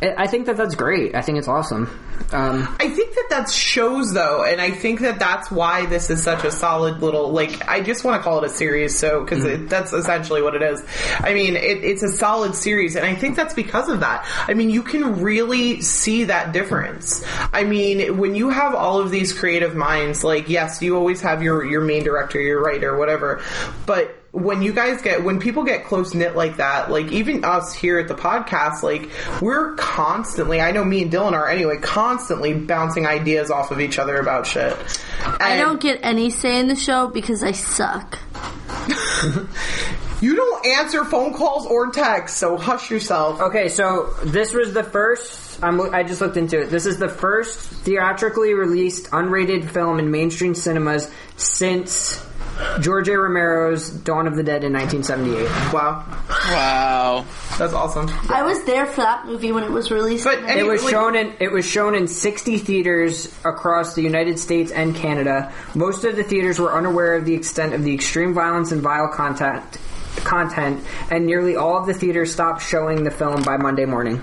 I I think that that's great. I think it's awesome. Um, I think that that shows though, and I think that that's why this is such a solid little like. I just want to call it a series, so because that's essentially what it is. I mean, it, it's a solid series, and I think that's because of that. I mean, you can really see that difference. I mean, when you have all of these creative minds, like yes, you always have your your main director, your writer, whatever, but when you guys get when people get close knit like that, like even us here at the podcast, like we're constantly I know me and Dylan are anyway, constantly bouncing ideas off of each other about shit. I don't get any say in the show because I suck. you don't answer phone calls or texts, so hush yourself. Okay, so this was the first. I'm, I just looked into it. This is the first theatrically released unrated film in mainstream cinemas since George A. Romero's Dawn of the Dead in 1978. Wow, Wow. that's awesome. I was there for that movie when it was released. But It was like- shown in it was shown in 60 theaters across the United States and Canada. Most of the theaters were unaware of the extent of the extreme violence and vile content content and nearly all of the theaters stopped showing the film by Monday morning.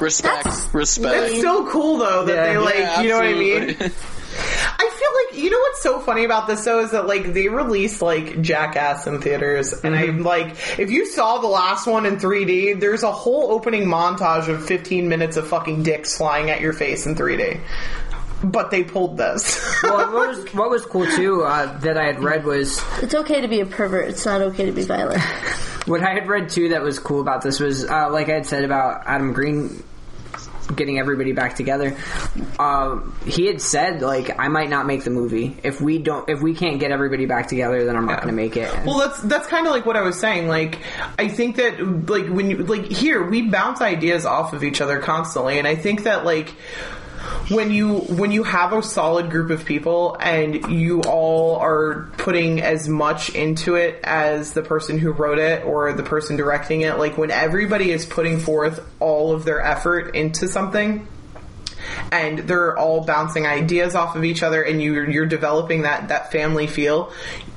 Respect. That's respect. It's still cool though that Yeah. they like, Yeah, you know what I mean? absolutely. I feel like you know what's so funny about this though is that like they released like Jackass in theaters, and I'm like, if you saw the last one in 3D, there's a whole opening montage of 15 minutes of fucking dicks flying at your face in 3D. But they pulled this. Well, what was what was cool too uh, that I had read was it's okay to be a pervert. It's not okay to be violent. what I had read too that was cool about this was uh, like I had said about Adam Green getting everybody back together. Um, he had said like I might not make the movie if we don't if we can't get everybody back together, then I'm not going to make it. And- Well, that's that's kind of like what I was saying. Like, I think that like when you like here we bounce ideas off of each other constantly, and I think that like when you when you have a solid group of people and you all are putting as much into it as the person who wrote it or the person directing it, like when everybody is putting forth all of their effort into something and they're all bouncing ideas off of each other and you you're developing that that family feel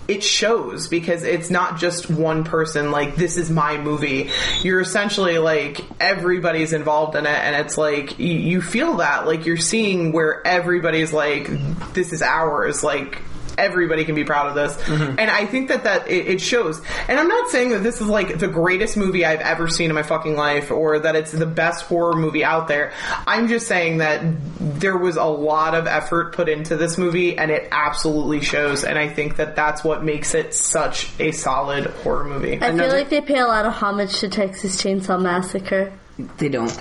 it shows because it's not just one person like this is my movie. You're essentially like everybody's involved in it and it's like you, you feel that. Like you're seeing where everybody's like this is ours. Like everybody can be proud of this. Mm-hmm. And i think that that it, it shows. And i'm not saying that this is like the greatest movie i've ever seen in my fucking life or that it's the best horror movie out there. I'm just saying that there was a lot of effort put into this movie and it absolutely shows. And i think that that's what makes it such a solid horror movie. I feel like they pay a lot of homage to Texas Chainsaw Massacre. They don't.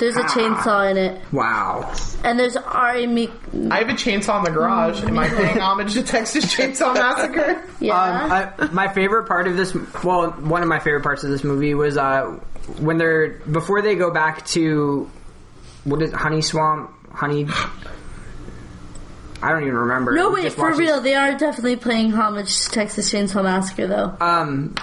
There's a chainsaw in it, Wow. and there's Ari Meek. i have a chainsaw in the garage am i paying homage to texas chainsaw massacre Yeah, Um, I, my favorite part of this, well, one of my favorite parts of this movie was uh, when they're before they go back to what is Honey Swamp, Honey. I don't even remember. no We wait, for real, this- they are definitely playing homage to Texas Chainsaw Massacre, though. Um,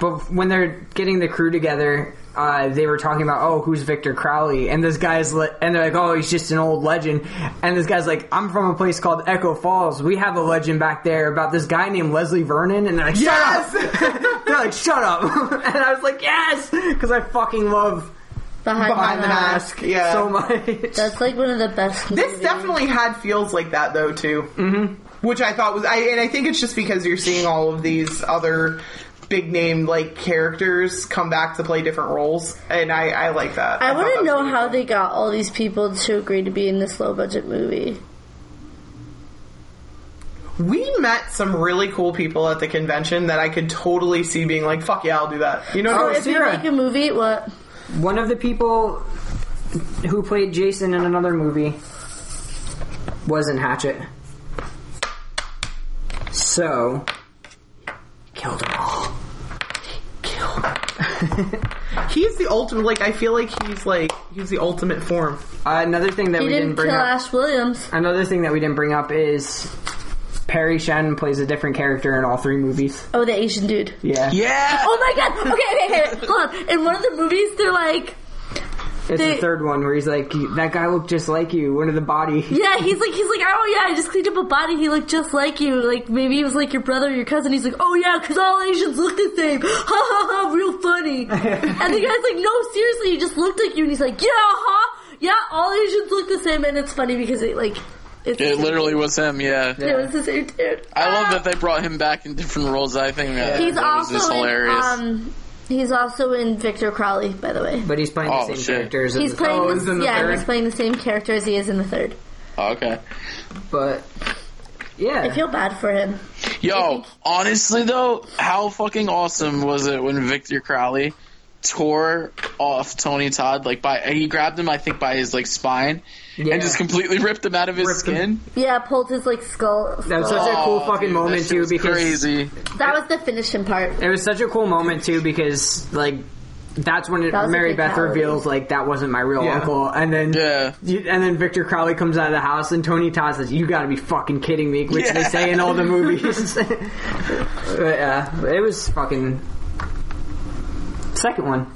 but when they're getting the crew together, uh, they were talking about, oh, who's Victor Crowley? And this guy's, le- and they're like, oh, he's just an old legend. And this guy's like, I'm from a place called Echo Falls. We have a legend back there about this guy named Leslie Vernon. And they're like, shut Yes! up! they're like, shut up! and I was like, yes! Because I fucking love Behind, Behind the Mask. Mask, yeah. so much. That's like one of the best. This movies. definitely had feels like that though too. Mm-hmm. Which I thought was, I and I think it's just because you're seeing all of these other big name like characters come back to play different roles, and I, I like that. I thought want to know really how cool. they got all these people to agree to be in this low budget movie. we met some really cool people at the convention that I could totally see being like, "Fuck yeah, I'll do that." You know, what Oh, mean? If you Sarah. make a movie, what? One of the people who played Jason in another movie was in Hatchet. So, killed them all. He killed them. He's the ultimate. Like I feel like he's like he's the ultimate form. Uh, another thing that He we didn't, didn't bring kill up. Ash Williams. Another thing that we didn't bring up is Parry Shen plays a different character in all three movies. Oh, the Asian dude. Yeah, Yeah. Oh my god! Okay, okay, okay. Hold on. In one of the movies, they're like, it's they- the third one where he's like, "That guy looked just like you." One of the body. yeah, he's like, he's like, oh yeah, I just cleaned up a body. He looked just like you. Like maybe he was like your brother or your cousin. He's like, oh yeah, because all Asians look the same. Ha ha ha! Real funny. and the guy's like, no, seriously, he just looked like you. And he's like, yeah, huh? Yeah, all Asians look the same. And it's funny because it like, it's It literally was him, yeah. it was the same dude. I love Ah. that they brought him back in different roles. I think that, He's that was also just in, hilarious. um, he's also in Victor Crowley, by the way. But he's playing Oh, the same shit. characters. in He's the- playing, Oh, the, he's in the yeah, third? he's playing the same character as he is in the third. Oh, okay. but yeah, I feel bad for him. Yo, honestly though, how fucking awesome was it when Victor Crowley tore off Tony Todd like by he grabbed him I think by his like spine Yeah. and just completely ripped him out of his Ripped skin. him. Yeah, pulled his like skull. that was such a cool Oh, fucking dude, moment too because crazy. That was the finishing part. It was such a cool moment too because like that's when it, That Mary Beth reveals like that wasn't my real Yeah. uncle, and then Yeah. you- and then Victor Crowley comes out of the house, and Tony Todd says, "You got to be fucking kidding me," which they say in all the movies. but, yeah, it was fucking second one.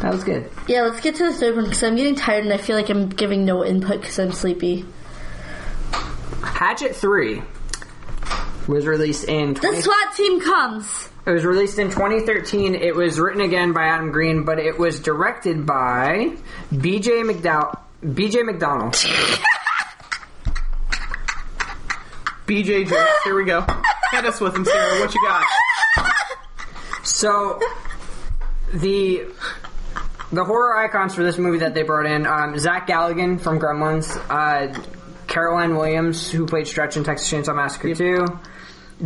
That was good. Yeah, let's get to the third one because I'm getting tired and I feel like I'm giving no input because I'm sleepy. Hatchet Three was released in. The SWAT team comes. It was released in 2013. It was written again by Adam Green, but it was directed by B.J. McDonnell. B.J. McDonald. BJ Jakes, here we go. Hit us with him, Sarah. What you got? So the the horror icons for this movie that they brought in: um, Zach Galligan from Gremlins, uh, Caroline Williams, who played Stretch in Texas Chainsaw Massacre 2,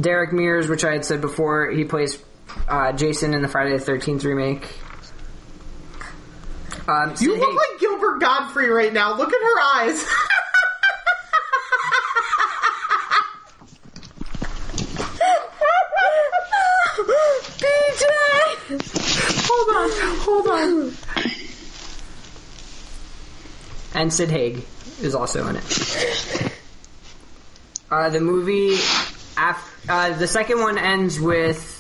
Derek Mears, which I had said before, he plays uh, Jason in the Friday the Thirteenth remake. Um, You look Haig- like Gilbert Gottfried right now. Look at her eyes. BJ! Hold on, hold on. and Sid Haig is also in it. Uh, the movie, af- uh, the second one ends with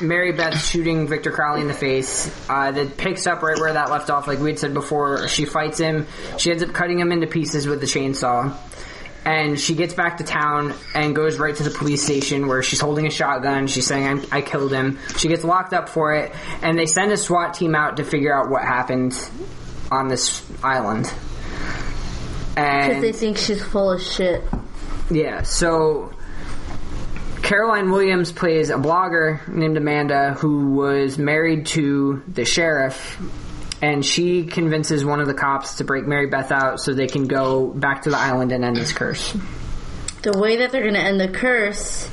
Mary Beth shooting Victor Crowley in the face. Uh, that picks up right where that left off, like we had said before. She fights him. She ends up cutting him into pieces with the chainsaw. And she gets back to town and goes right to the police station where she's holding a shotgun. She's saying, I'm, I killed him. She gets locked up for it. And they send a SWAT team out to figure out what happened on this island. Because they think she's full of shit. yeah, so Caroline Williams plays a blogger named Amanda who was married to the sheriff, and she convinces one of the cops to break Mary Beth out so they can go back to the island and end this curse. The way that they're going to end the curse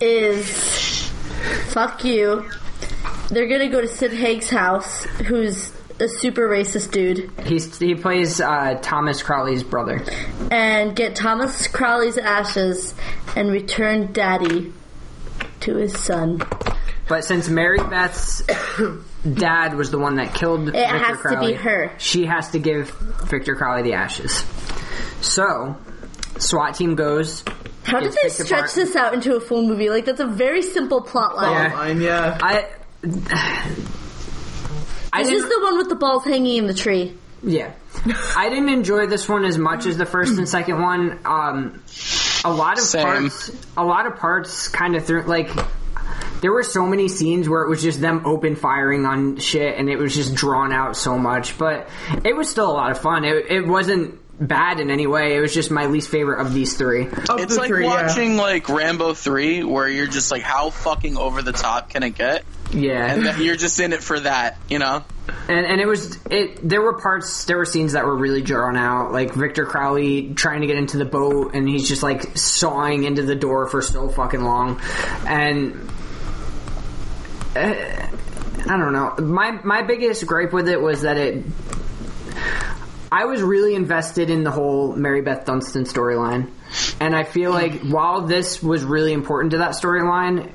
is fuck you. They're going to go to Sid Haig's house, who's a super racist dude, He's he plays uh, Thomas Crowley's brother. and get Thomas Crowley's ashes and return Daddy to his son. But since Mary Beth's dad was the one that killed Victor has to be her. She has to give Victor Crowley the ashes. So, SWAT team goes. How did they stretch apart. this out into a full movie? Like, that's a very simple plot line. Yeah. Fine, yeah. I. I This is the one with the balls hanging in the tree. yeah, I didn't enjoy this one as much as the first and second one. Um, a lot of Same. parts, a lot of parts, kind of threw like. There were so many scenes where it was just them open firing on shit, and it was just drawn out so much. But it was still a lot of fun. It, it wasn't bad in any way. It was just my least favorite of these three. Of It's the like three, yeah. watching like Rambo three, where you're just like, how fucking over the top can it get? Yeah, And that you're just in it for that, you know? and and it was it. There were parts, there were scenes that were really drawn out, like Victor Crowley trying to get into the boat, and he's just like sawing into the door for so fucking long, and uh, I don't know. My my biggest gripe with it was that it. I was really invested in the whole Mary Beth Dunston storyline, and I feel like while this was really important to that storyline,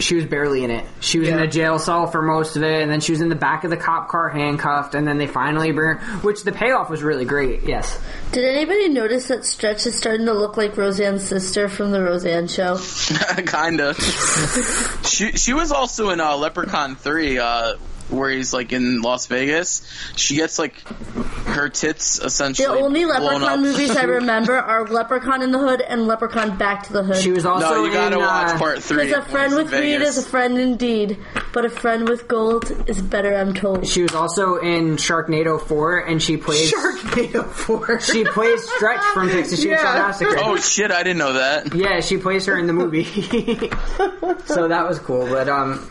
she was barely in it. She was in a jail cell for most of it, and then she was in the back of the cop car handcuffed, and then they finally bring her, which the payoff was really great. Yes, Did anybody notice that Stretch is starting to look like Roseanne's sister from the Roseanne show? Kinda. she she was also in uh, Leprechaun three, uh, where he's like in Las Vegas. She gets like her tits essentially. The essentially. only blown Leprechaun up. movies I remember are Leprechaun in the Hood and Leprechaun Back to the Hood. she was also No, you gotta in. watch uh, part three. Because a friend with weed Vegas. is a friend indeed, but a friend with gold is better, I'm told. She was also in Sharknado 4, and she plays Sharknado 4. she plays Stretch from Texas Chainsaw Yeah. Massacre. Oh shit! I didn't know that. Yeah, she plays her in the movie. so that was cool, but um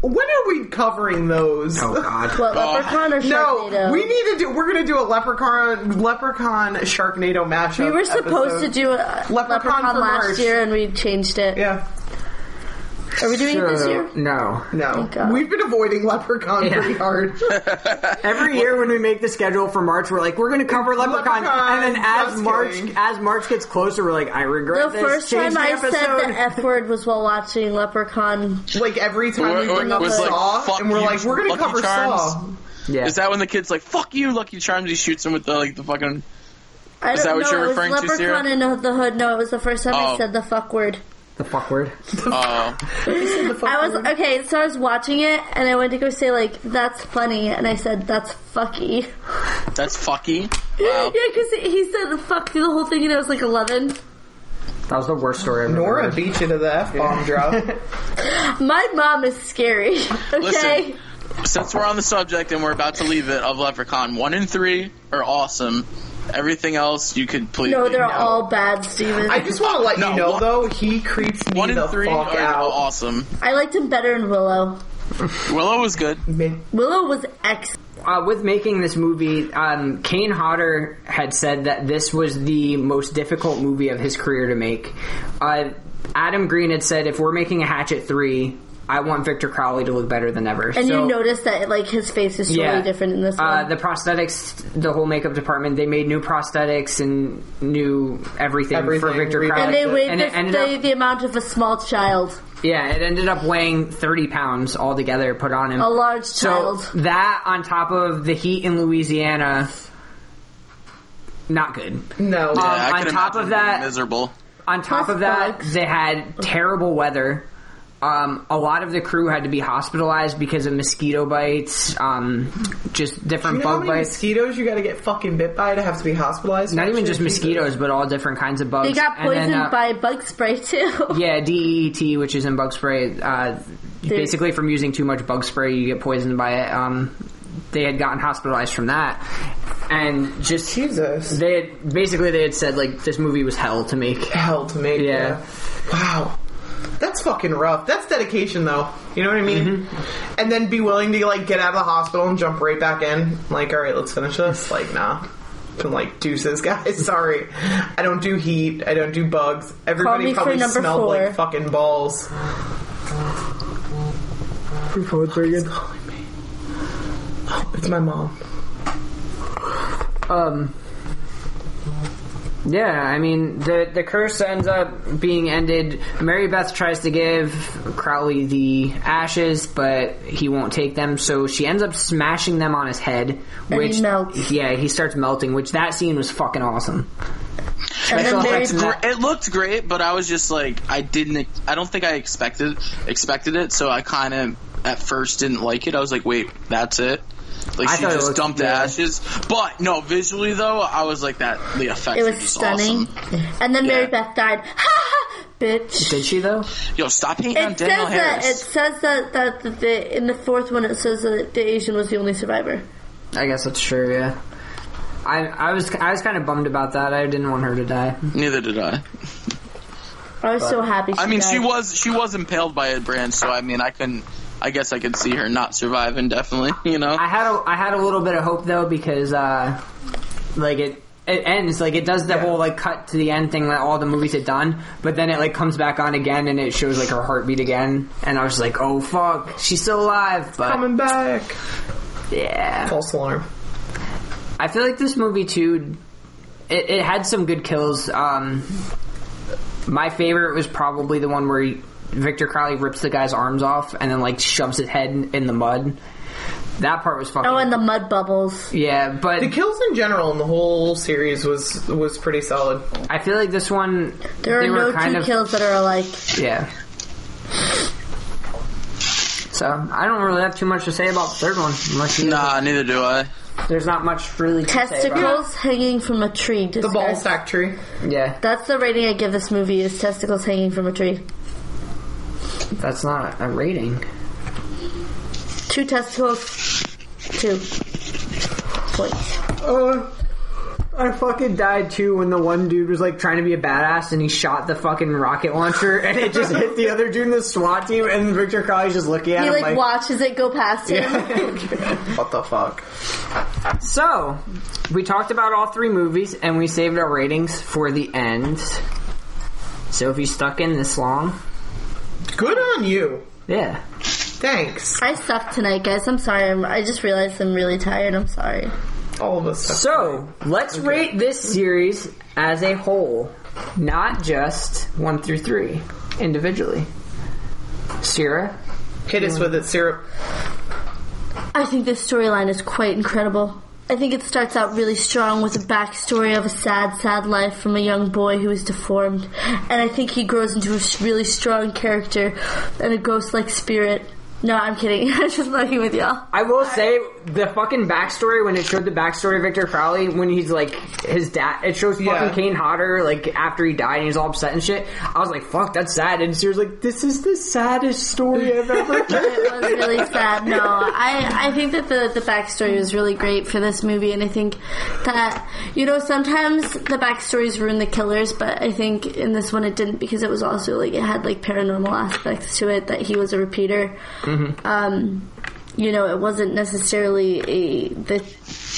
when are we covering those? oh god. What, Leprechaun or No, we need to do. We're gonna do a leprechaun, leprechaun, Sharknado mashup. We were supposed episode. to do a Leprechaun Leprechaun, last March. year and we changed it. Yeah. Are we doing it this So, year? No. No, God. we've been avoiding Leprechaun Yeah. pretty hard. Every year when we make the schedule for March, we're like, we're going to cover Leprechaun, Leprechaun, and then as just March kidding. as March gets closer, we're like, I regret The this. first Change time I the said episode. the F word was while watching Leprechaun. like every time Or- we or bring up was like, Saw, fuck and we're you, like, we're gonna Lucky cover Charms. Saw. yeah. Is that when the kid's like, "Fuck you, Lucky Charms"? He shoots him with the like the fucking. I Is don't that what know. you're it was referring to, Leprechaun Sierra? in the Hood. No, it was the first time I Oh. said the fuck word. The fuck word? Uh, I was okay, so I was watching it and I went to go say like that's funny, and I said that's fucky. that's fucky. Yeah, Wow. because he said the fuck through the whole thing, and I was like eleven. That was the worst story I've ever Nora heard. beat you to the F bomb drop. My mom is scary. Okay. Listen. Since we're on the subject and we're about to leave it of Leprechaun, one and three are awesome. Everything else you could please. No, they're no. all bad, Steven. I I, just want to let No, you know one- though, he creeps me One the and three fuck are out. awesome. I liked him better in Willow. Willow was good. Willow was ex. Uh, with making this movie, um, Kane Hodder had said that this was the most difficult movie of his career to make. Uh, Adam Green had said, if we're making a Hatchet 3, I want Victor Crowley to look better than ever. And So- you notice that like his face is totally different in this Uh, one. the prosthetics, the whole makeup department, they made new prosthetics and new everything, for Victor revamped and they weighed And the, the, up- the amount of a small child, Yeah, it ended up weighing 30 pounds altogether put on him. a large child. So child. that on top of the heat in Louisiana, not good. No. Yeah, Um, I on top of that- miserable. On top Plus of that, bugs. they had terrible weather. Um, a lot of the crew had to be hospitalized because of mosquito bites, um, just different you know how bug many bites. mosquitoes you gotta get fucking bit by to have to be hospitalized? Not even just mosquitoes, but all different kinds of bugs. They got And then, poisoned uh, by bug spray too. Yeah, DEET, which is in bug spray. Uh, basically, from using too much bug spray, you get poisoned by it. Um, they had gotten hospitalized from that, and just Jesus. they had, basically they had said like this movie was hell to make. Hell to make. Yeah. Wow. That's fucking rough. That's dedication, though. You know what I mean? And then be willing to like get out of the hospital and jump right back in. Like, all right, let's finish this. Like, nah. I'm like deuces, guys. Sorry, I don't do heat. I don't do bugs. Everybody probably number smelled four. like fucking balls. calling me. Oh, it's my mom. Um. Yeah, I mean the the curse ends up being ended. Mary Beth tries to give Crowley the ashes, but he won't take them. So she ends up smashing them on his head, And he which melts. yeah, he starts melting. Which that scene was fucking awesome. and then Mary, effects that- It looked great, but I was just like, I didn't. I don't think I expected expected it, so I kind of at first didn't like it. I was like, wait, that's it. Like I she just looked- dumped the ashes, but no, visually though, I was like that. The effect it were was stunning. awesome. And then Mary Beth died. Ha ha! Bitch. Did she though? Yo, stop hating on It Danielle says that it says that that the, the in the fourth one it says that the Asian was the only survivor. I guess that's true. Yeah. I I was I was kind of bummed about that. I didn't want her to die. Neither did I. I was so happy. She I mean, died. she was she was impaled by a branch, so I mean, I can. I guess I could see her not surviving. Definitely, you know. I had a I had a little bit of hope though because uh, like it. It ends like it does the whole like cut to the end thing that all the movies had done, but then it like comes back on again and it shows like her heartbeat again, and I was like, oh fuck, she's still alive. But Coming back. yeah, False alarm. I feel like this movie too. It, it had some good kills. Um, my favorite was probably the one where he, Victor Crowley rips the guy's arms off and then like shoves his head in, in the mud. That part was fucking. Oh, and the mud bubbles. yeah, but The kills in general in the whole series was was pretty solid. I feel like this one There they are no kind two of kills that are alike. yeah. So I don't really have too much to say about the third one. Unless you, Nah, neither do I. there's not much really to say about Testicles hanging from a tree. The ball sack tree. it. Yeah, That's the rating I give this movie: is testicles hanging from a tree. That's not a rating. Two testicles. Two points. Uh, I fucking died too when the one dude was like trying to be a badass and he shot the fucking rocket launcher and it just hit the other dude in the SWAT team and Victor Crowley's just looking at He him like, like, watches it go past him. What the fuck? So, we talked about all three movies and we saved our ratings for the end. So if you stuck in this long, Good on you. Yeah. Thanks. I suck tonight, guys. I'm sorry. I'm, I just realized I'm really tired. I'm sorry. All of us. suck. So let's rate this series as a whole, not just one through three individually. Sierra, Hit us with it, syrup. I think this storyline is quite incredible. I think it starts out really strong with a backstory of a sad, sad life from a young boy who is deformed. And I think he grows into a really strong character and a ghost like spirit. No, I'm kidding. I'm just fucking with y'all. I will say the fucking backstory when it showed the backstory of Victor Crowley when he's like his dad. It shows fucking Yeah. Kane Hodder like after he died and he's all upset and shit. I was like, fuck, that's sad. And Sierra's like, this is the saddest story I've ever. heard. It was really sad. No, I, I think that the, the backstory was really great for this movie, and I think that, you know, sometimes the backstories ruin the killers, but I think in this one it didn't because it was also like, it had like paranormal aspects to it, that he was a repeater. Mm-hmm. Um, you know, it wasn't necessarily a, the,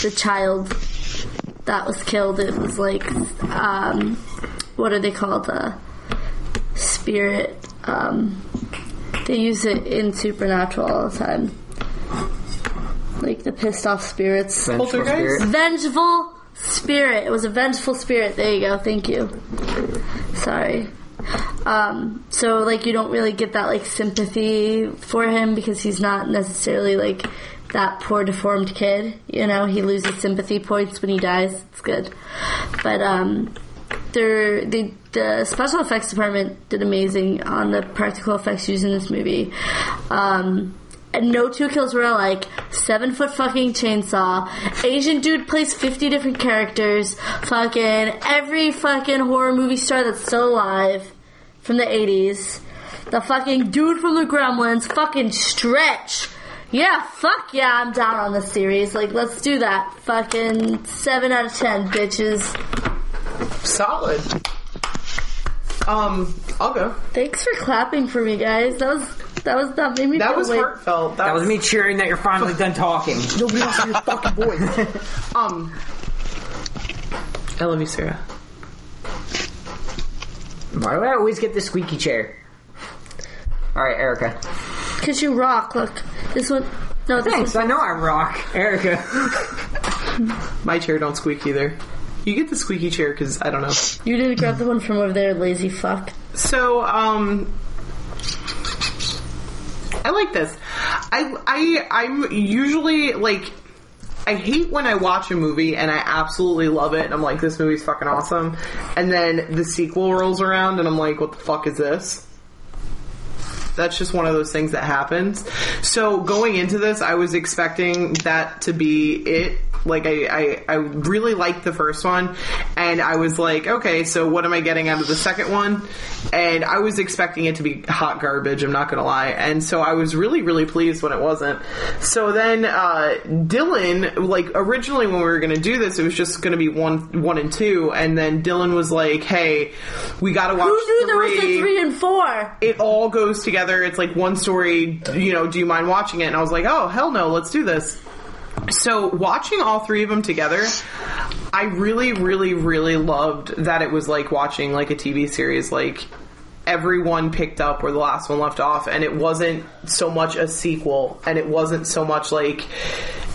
the child that was killed, it was like, um, what are they called? The spirit, um, they use it in Supernatural all the time. Like the pissed off spirits. Vengeful spirit. Vengeful spirit. It was a vengeful spirit. There you go. Thank you. Sorry. Um, so like you don't really get that like sympathy for him because he's not necessarily like that poor deformed kid. You know, he loses sympathy points when he dies. It's good. But um they, the special effects department did amazing on the practical effects used in this movie. Um, and no two kills were alike. Seven foot fucking chainsaw. Asian dude plays 50 different characters. Fucking every fucking horror movie star that's still alive from the 80s. The fucking dude from the Gremlins. Fucking stretch. Yeah, fuck yeah, I'm down on this series. Like, let's do that. Fucking 7 out of 10, bitches. Solid. Um, I'll go. Thanks for clapping for me, guys. That was that was that made me That was like heartfelt. That was me cheering that you're finally done talking. Nobody else in your fucking voice. um, I love you, Sarah. Why do I always get the squeaky chair? All right, Erica. because you rock. Look, this one. No, this Thanks. I know I rock, Erica. My chair don't squeak either. You get the squeaky chair because I don't know. You didn't grab the one from over there, lazy fuck. So, um, I like this. I I I'm usually like. I hate when I watch a movie and I absolutely love it and I'm like, this movie's fucking awesome. And then the sequel rolls around and I'm like, what the fuck is this? That's just one of those things that happens. So going into this, I was expecting that to be it. Like I, I, I really liked the first one, and I was like, okay, so what am I getting out of the second one? And I was expecting it to be hot garbage. I'm not gonna lie, and so I was really, really pleased when it wasn't. So then uh, Dylan, like originally when we were gonna do this, it was just gonna be one, one and two, and then Dylan was like, hey, we gotta watch Who knew there was a three three and four? it all goes together. It's like one story, you know, do you mind watching it? And I was like, oh, hell no, let's do this. So watching all three of them together, I really, really, really loved that it was like watching like a TV series. Like everyone picked up where the last one left off, and it wasn't so much a sequel, and it wasn't so much like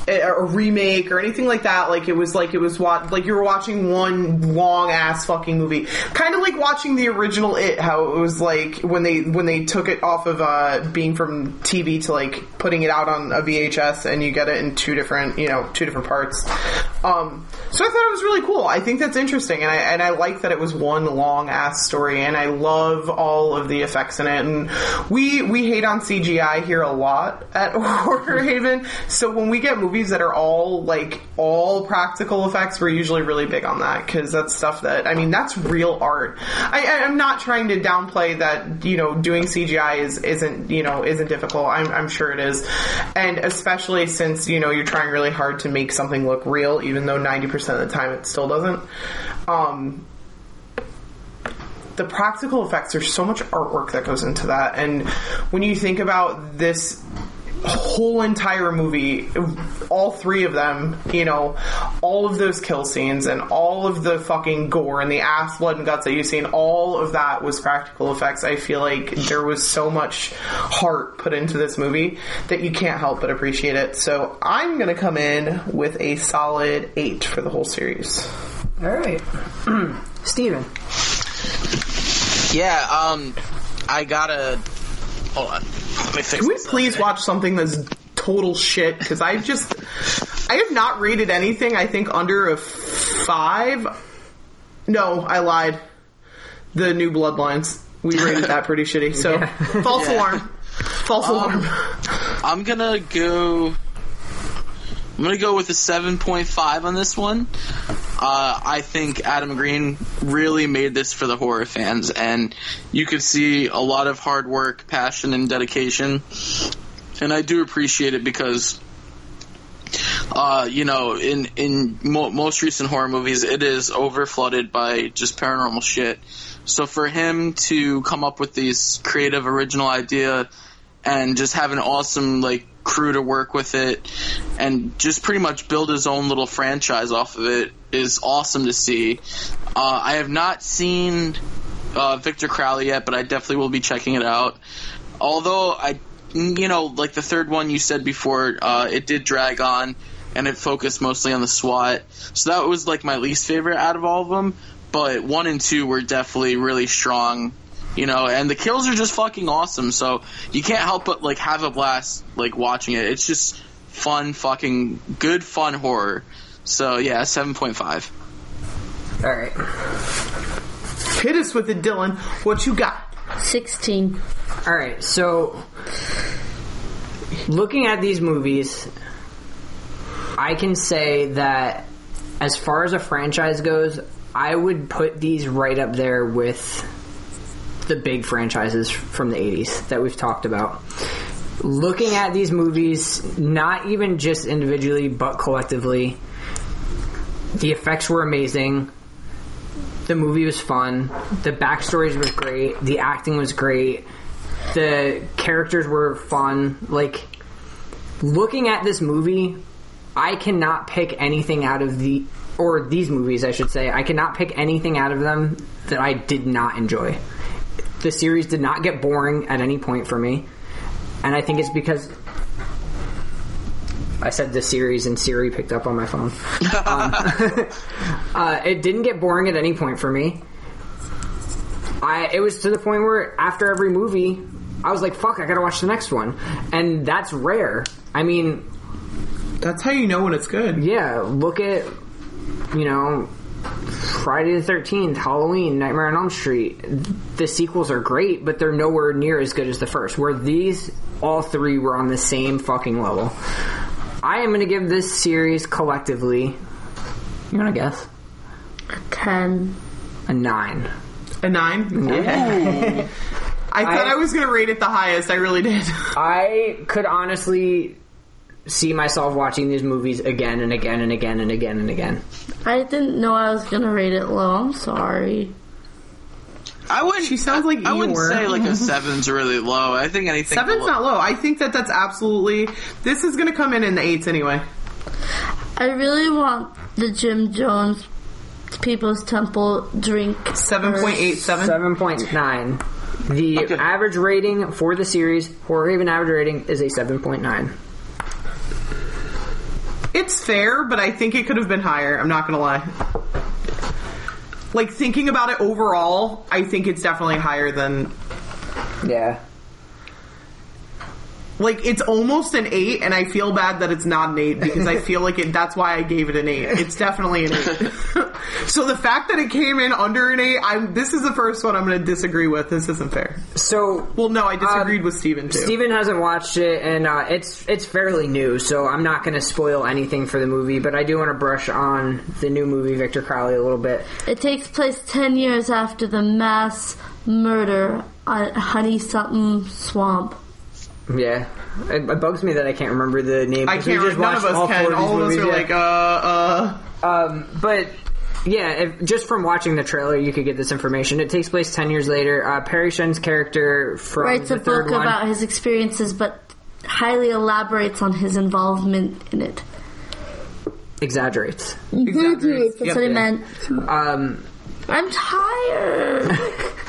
a, remake or anything like that. Like it was like it was wa- like you were watching one long ass fucking movie, kind of like watching the original It. How it was like when they when they took it off of uh, being from TV to like putting it out on a VHS, and you get it in two different you know two different parts. Um, so I thought it was really cool. I think that's interesting, and I and I like that it was one long ass story, and I love all of the effects in it. And we we hate on CGI here a lot at Horror Haven. So when we get movies that are all like all practical effects, we're usually really big on that because that's stuff that I mean that's real art. I, I'm not trying to downplay that you know doing CGI is isn't you know isn't difficult. I'm I'm sure it is, and especially since you know you're trying really hard to make something look real, even though 90% of the time it still doesn't. Um, the practical effects there's so much artwork that goes into that and when you think about this whole entire movie, all three of them, you know, all of those kill scenes and all of the fucking gore and the ass, blood, and guts that you've seen, all of that was practical effects. I feel like there was so much heart put into this movie that you can't help but appreciate it. So I'm gonna come in with a solid eight for the whole series. All right, Steven. Yeah, um, I gotta. Hold on. Let me fix Can we this. please watch something that's total shit? Because I just, I have not rated anything. I think under a five. No, I lied. The new Bloodlines. We rated that pretty shitty. So false Yeah. alarm. False um, alarm. I'm gonna go. I'm gonna go with a 7.5 on this one. Uh, I think Adam Green really made this for the horror fans, and you could see a lot of hard work, passion, and dedication. And I do appreciate it because, uh, you know, in in mo- most recent horror movies, it is over flooded by just paranormal shit. So for him to come up with these creative, original idea and just have an awesome like crew to work with it and just pretty much build his own little franchise off of it is awesome to see. Uh, I have not seen uh, Victor Crowley yet, but I definitely will be checking it out. Although I, you know, like the third one you said before, uh, it did drag on and it focused mostly on the SWAT. So that was like my least favorite out of all of them. But one and two were definitely really strong you know, and the kills are just fucking awesome. So you can't help but like have a blast like watching it. It's just fun, fucking good, fun horror. So yeah, seven point five. All right. Hit us with it, Dylan. What you got? 16. All right, so looking at these movies, I can say that as far as a franchise goes, I would put these right up there with the big franchises from the 80s that we've talked about. Looking at these movies, not even just individually, but collectively, the effects were amazing. The movie was fun. The backstories were great. The acting was great. The characters were fun. Like, looking at this movie, I cannot pick anything out of the, or these movies, I should say, I cannot pick anything out of them that I did not enjoy. The series did not get boring at any point for me. And I think it's because I said the series and Siri picked up on my phone. um, uh, it didn't get boring at any point for me. I it was to the point where after every movie, I was like, "Fuck, I gotta watch the next one," and that's rare. I mean, That's how you know when it's good. yeah, look at you know Friday the Thirteenth, Halloween, Nightmare on Elm Street. The sequels are great, but they're nowhere near as good as the first. Where these all three were on the same fucking level. I am going to give this series collectively. You want to guess? A 10. A nine. A nine. Yeah. I thought I- I, was gonna rate it the highest. I really did. I could honestly see myself watching these movies again and again and again and again and again. I didn't know I was gonna rate it low. I'm sorry. I wouldn't. She sounds like I wouldn't say like a seven's really low. I think anything. Seven's below- not low. I think that that's absolutely. This is gonna come in in the eights anyway. I really want the Jim Jones People's Temple drink. Seven point eight seven. Seven point nine. The Okay. average rating for the series, Horror Haven average rating, is a seven point nine. It's fair, but I think it could have been higher. I'm not gonna lie. Like thinking about it overall, I think it's definitely higher than Yeah. Like it's almost an eight, and I feel bad that it's not an eight because I feel like it. That's why I gave it an eight. It's definitely an eight. so the fact that it came in under an eight, I'm. This is the first one I'm going to disagree with. This isn't fair. So Well, no, I disagreed Um, with Steven too. Steven hasn't watched it, and uh, it's it's fairly new, so I'm not going to spoil anything for the movie. But I do want to brush on the new movie Victor Crowley a little bit. It takes place 10 years after the mass murder at Honey Something Swamp. Yeah, it, it bugs me that I can't remember the name. I 'cause we can't. just None of watched us can. four of these All of us movies, are yeah. like, uh, uh. Um, but yeah, if, just from watching the trailer, you could get this information. It takes place ten years later. Uh, Parry Shen's character from Writes the a third book one. about his experiences, but highly elaborates on his involvement in it. Exaggerates. Exaggerates. That's Yep. what I meant. Um, I'm tired.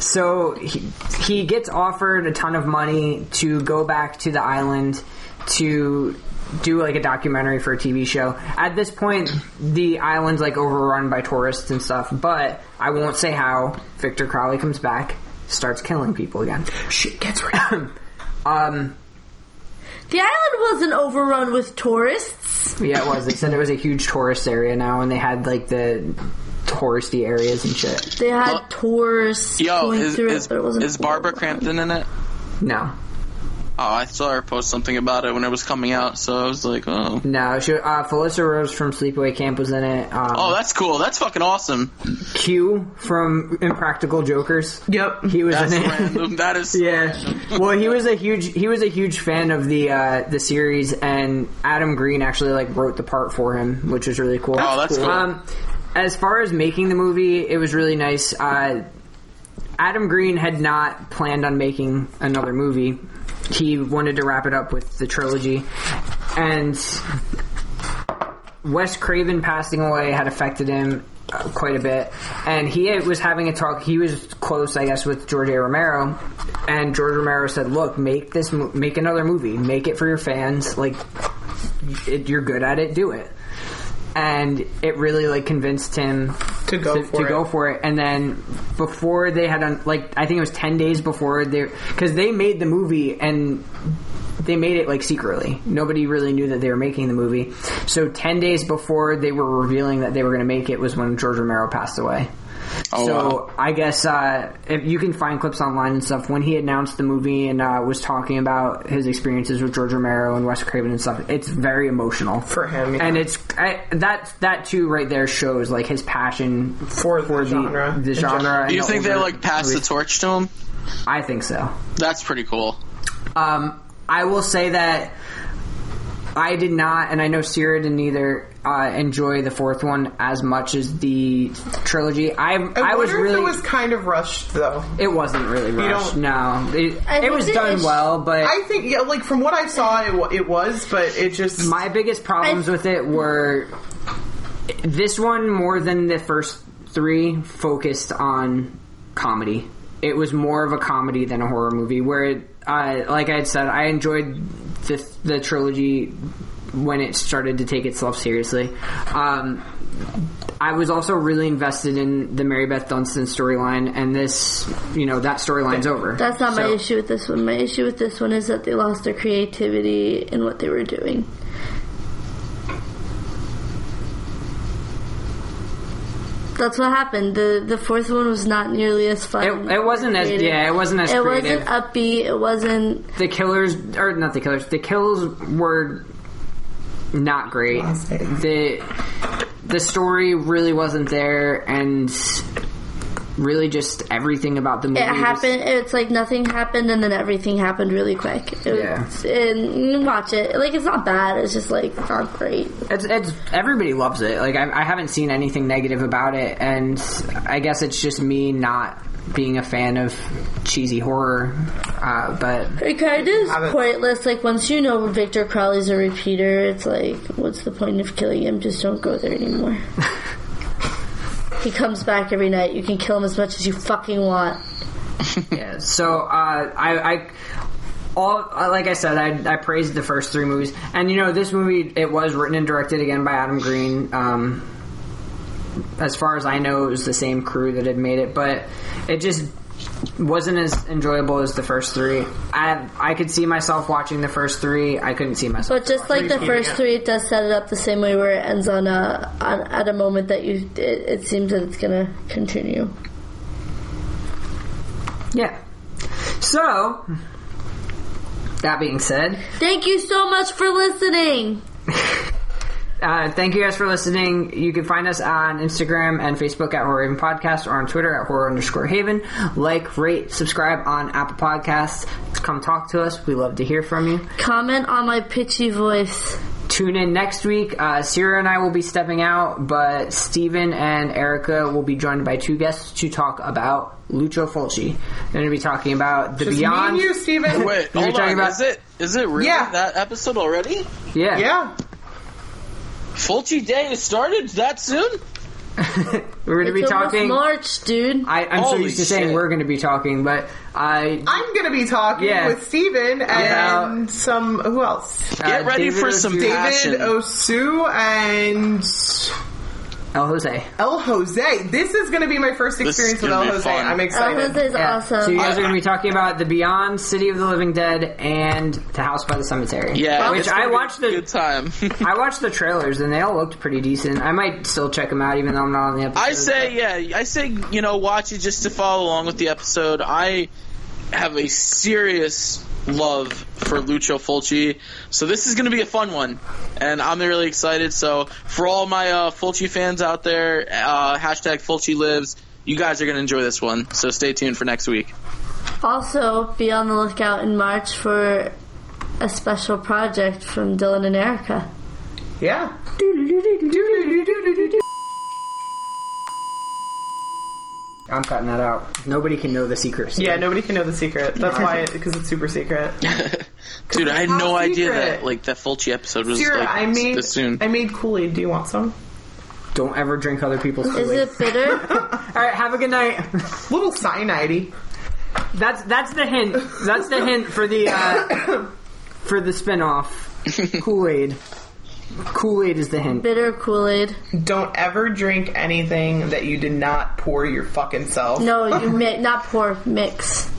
So he, he gets offered a ton of money to go back to the island to do like a documentary for a TV show. At this point, the island's like overrun by tourists and stuff, but I won't say how. Victor Crowley comes back, starts killing people again. Shit gets right. Um, the island wasn't overrun with tourists. yeah, it was. They said it was a huge tourist area now, and they had like the touristy areas and shit. They had Well, tourists Yo, going is, through is, it, but it wasn't. is Barbara Crampton in it? No, Oh, I saw her post something about it when it was coming out, so I was like, oh. no. She, uh, Felissa Rose from Sleepaway Camp was in it. Um, Oh, that's cool. That's fucking awesome. Q from Impractical Jokers. yep. He was That's in it. random. That is. Yeah. Well, he was a huge he was a huge fan of the uh, the series, and Adam Green actually like wrote the part for him, which was really cool. Oh, that's cool. Um, as far as making the movie, it was really nice. Uh, Adam Green had not planned on making another movie. He wanted to wrap it up with the trilogy, and Wes Craven passing away had affected him uh, quite a bit, and he was having a talk. He was close, I guess, with George A. Romero, and George Romero said, "Look, make this, make another movie, make it for your fans. Like, it, you're good at it, do it." And it really like convinced him To go to, for to it. go for it. And then before they had done, like, I think it was ten days before they, because they made the movie and they made it like secretly. Nobody really knew that they were making the movie. So ten days before they were revealing that they were going to make it was when George Romero passed away. Oh, so wow. I guess uh, if you can find clips online and stuff when he announced the movie and uh, was talking about his experiences with George Romero and Wes Craven and stuff, it's very emotional For him, yeah. and it's I, that that too right there shows like his passion For the genre. the In genre. Do you the think they older like passed the torch to him? I think so. That's pretty cool. Um, I will say that I did not, and I know Sierra didn't either. Uh, enjoy the fourth one as much as the trilogy. I I, I was wonder if really. it was kind of rushed though. it wasn't really rushed. don't- No, it, it was the done issue- well, but I think yeah, like from what I saw, it, it was, but it just my biggest problems I- with it were this one more than the first three focused on comedy. It was more of a comedy than a horror movie. Where, it, uh, like I had said, I enjoyed the, the trilogy when it started to take itself seriously. Um, I was also really invested in the Mary Beth Dunston storyline, and this, you know, that storyline's over. That's not my issue with this one. My issue with this one is that they lost their creativity in what they were doing. That's what happened. the The fourth one was not nearly as fun. It, it wasn't as creative. yeah, it wasn't as It creative. wasn't upbeat. It wasn't. the killers or not the killers the kills were not great the the story really wasn't there and really just everything about the movie It happened. It's like nothing happened, and then everything happened really quick. It Yeah. was- and watch it. Like it's not bad. It's just like not great. it's, it's everybody loves it like I, I haven't seen anything negative about it and i guess it's just me not being a fan of cheesy horror uh, but It kind of is pointless. Like once you know Victor Crowley's a repeater, it's like, what's the point of killing him? Just don't go there anymore. he comes back every night. You can kill him as much as you fucking want. yeah so uh, I, I all uh, like I said, I, I praised the first three movies, and you know this movie it was written and directed again by Adam Green. Um, as far as I know, it was the same crew that had made it, but it just wasn't as enjoyable as the first three. I I could see myself watching the first three. I couldn't see myself. But just like the first three, it does set it up the same way where it ends on a on, at a moment that you it, it seems that it's gonna continue. yeah. So that being said, Thank you so much for listening. Uh, thank you guys for listening. You can find us on Instagram and Facebook at Horror Haven Podcast or on Twitter at Horror underscore Haven. Like, rate, subscribe on Apple Podcasts. Come talk to us. We love to hear from you. Comment on my pitchy voice. tune in next week. Uh, Sierra and I will be stepping out, but Steven and Erica will be joined by two guests to talk about Lucio Fulci. They're going to be talking about the Just Beyond. me and you, Steven. Wait, hold on. about- Is it is it really Yeah. that episode already? Yeah. Yeah. Fulci Day has started that soon? We're going to be It's almost talking. March, dude. I, I'm so Holy used to saying shit. we're going to be talking, but I. I'm gonna be talking Yeah. with Steven and About- some who else? Get uh, ready David for some Osu- passion. David Osu and El Jose. El Jose. This is gonna be my first experience with El Jose. fun. I'm El excited. Jose is Yeah. awesome. So you guys are going to be talking about the Beyond, City of the Living Dead, and The House by the Cemetery. Yeah, which it's I gonna be watched a the good time. I watched the trailers and they all looked pretty decent. I might still check them out even though I'm not on the episode. I say, yeah, I say, you know, watch it just to follow along with the episode. I have a serious love for Lucio Fulci, so this is going to be a fun one, and I'm really excited. So, for all my uh, Fulci fans out there, uh, hashtag Fulci lives. You guys are going to enjoy this one, so stay tuned for next week. Also, be on the lookout in March for a special project from Dylan and Erica. Yeah. I'm cutting that out. Nobody can know the secret. Yeah, nobody can know the secret. That's why, because it's super secret. Dude, I had Top no idea secret. that like that Fulci episode was Sierra, like I made this soon. I made Kool Aid. Do you want some? Don't ever drink other people's Is Kool-Aid. it bitter? All right, have a good night. Little cyanide. That's that's the hint. That's the hint for the uh, for the spinoff. Kool Aid. Kool Aid is the hint. bitter Kool Aid. Don't ever drink anything that you did not pour your fucking self. No, you mi- not pour, mix.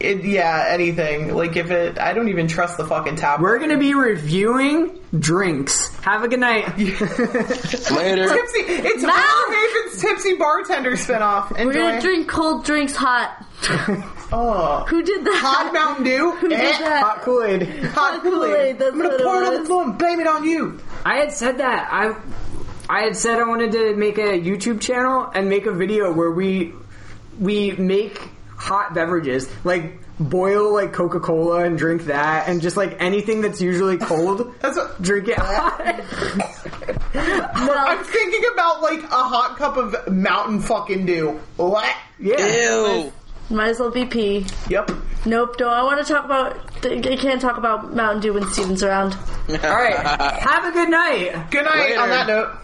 It, yeah, anything. Like if it, I don't even trust the fucking tap. We're gonna be reviewing drinks. Have a good night. Later. Tipsy. It's Wow. Haven's Tipsy Bartender spinoff. We're gonna drink cold drinks hot. Oh. Who did that? Hot Mountain Dew. Who did Eh, that? Hot Kool Aid. Hot Kool-Aid, Kool-Aid. I'm gonna pour it on the floor and blame it on you. I had said that. I I had said I wanted to make a YouTube channel and make a video where we we make hot beverages like boil like Coca Cola and drink that and just like anything that's usually cold. That's what. drink it hot. no. I'm thinking about like a hot cup of Mountain fucking Dew. What? yeah. Ew. Might as well be pee. Yep. Nope, no, I want to talk about. I can't talk about Mountain Dew when Steven's around. All right. Have a good night. Good night. On that note.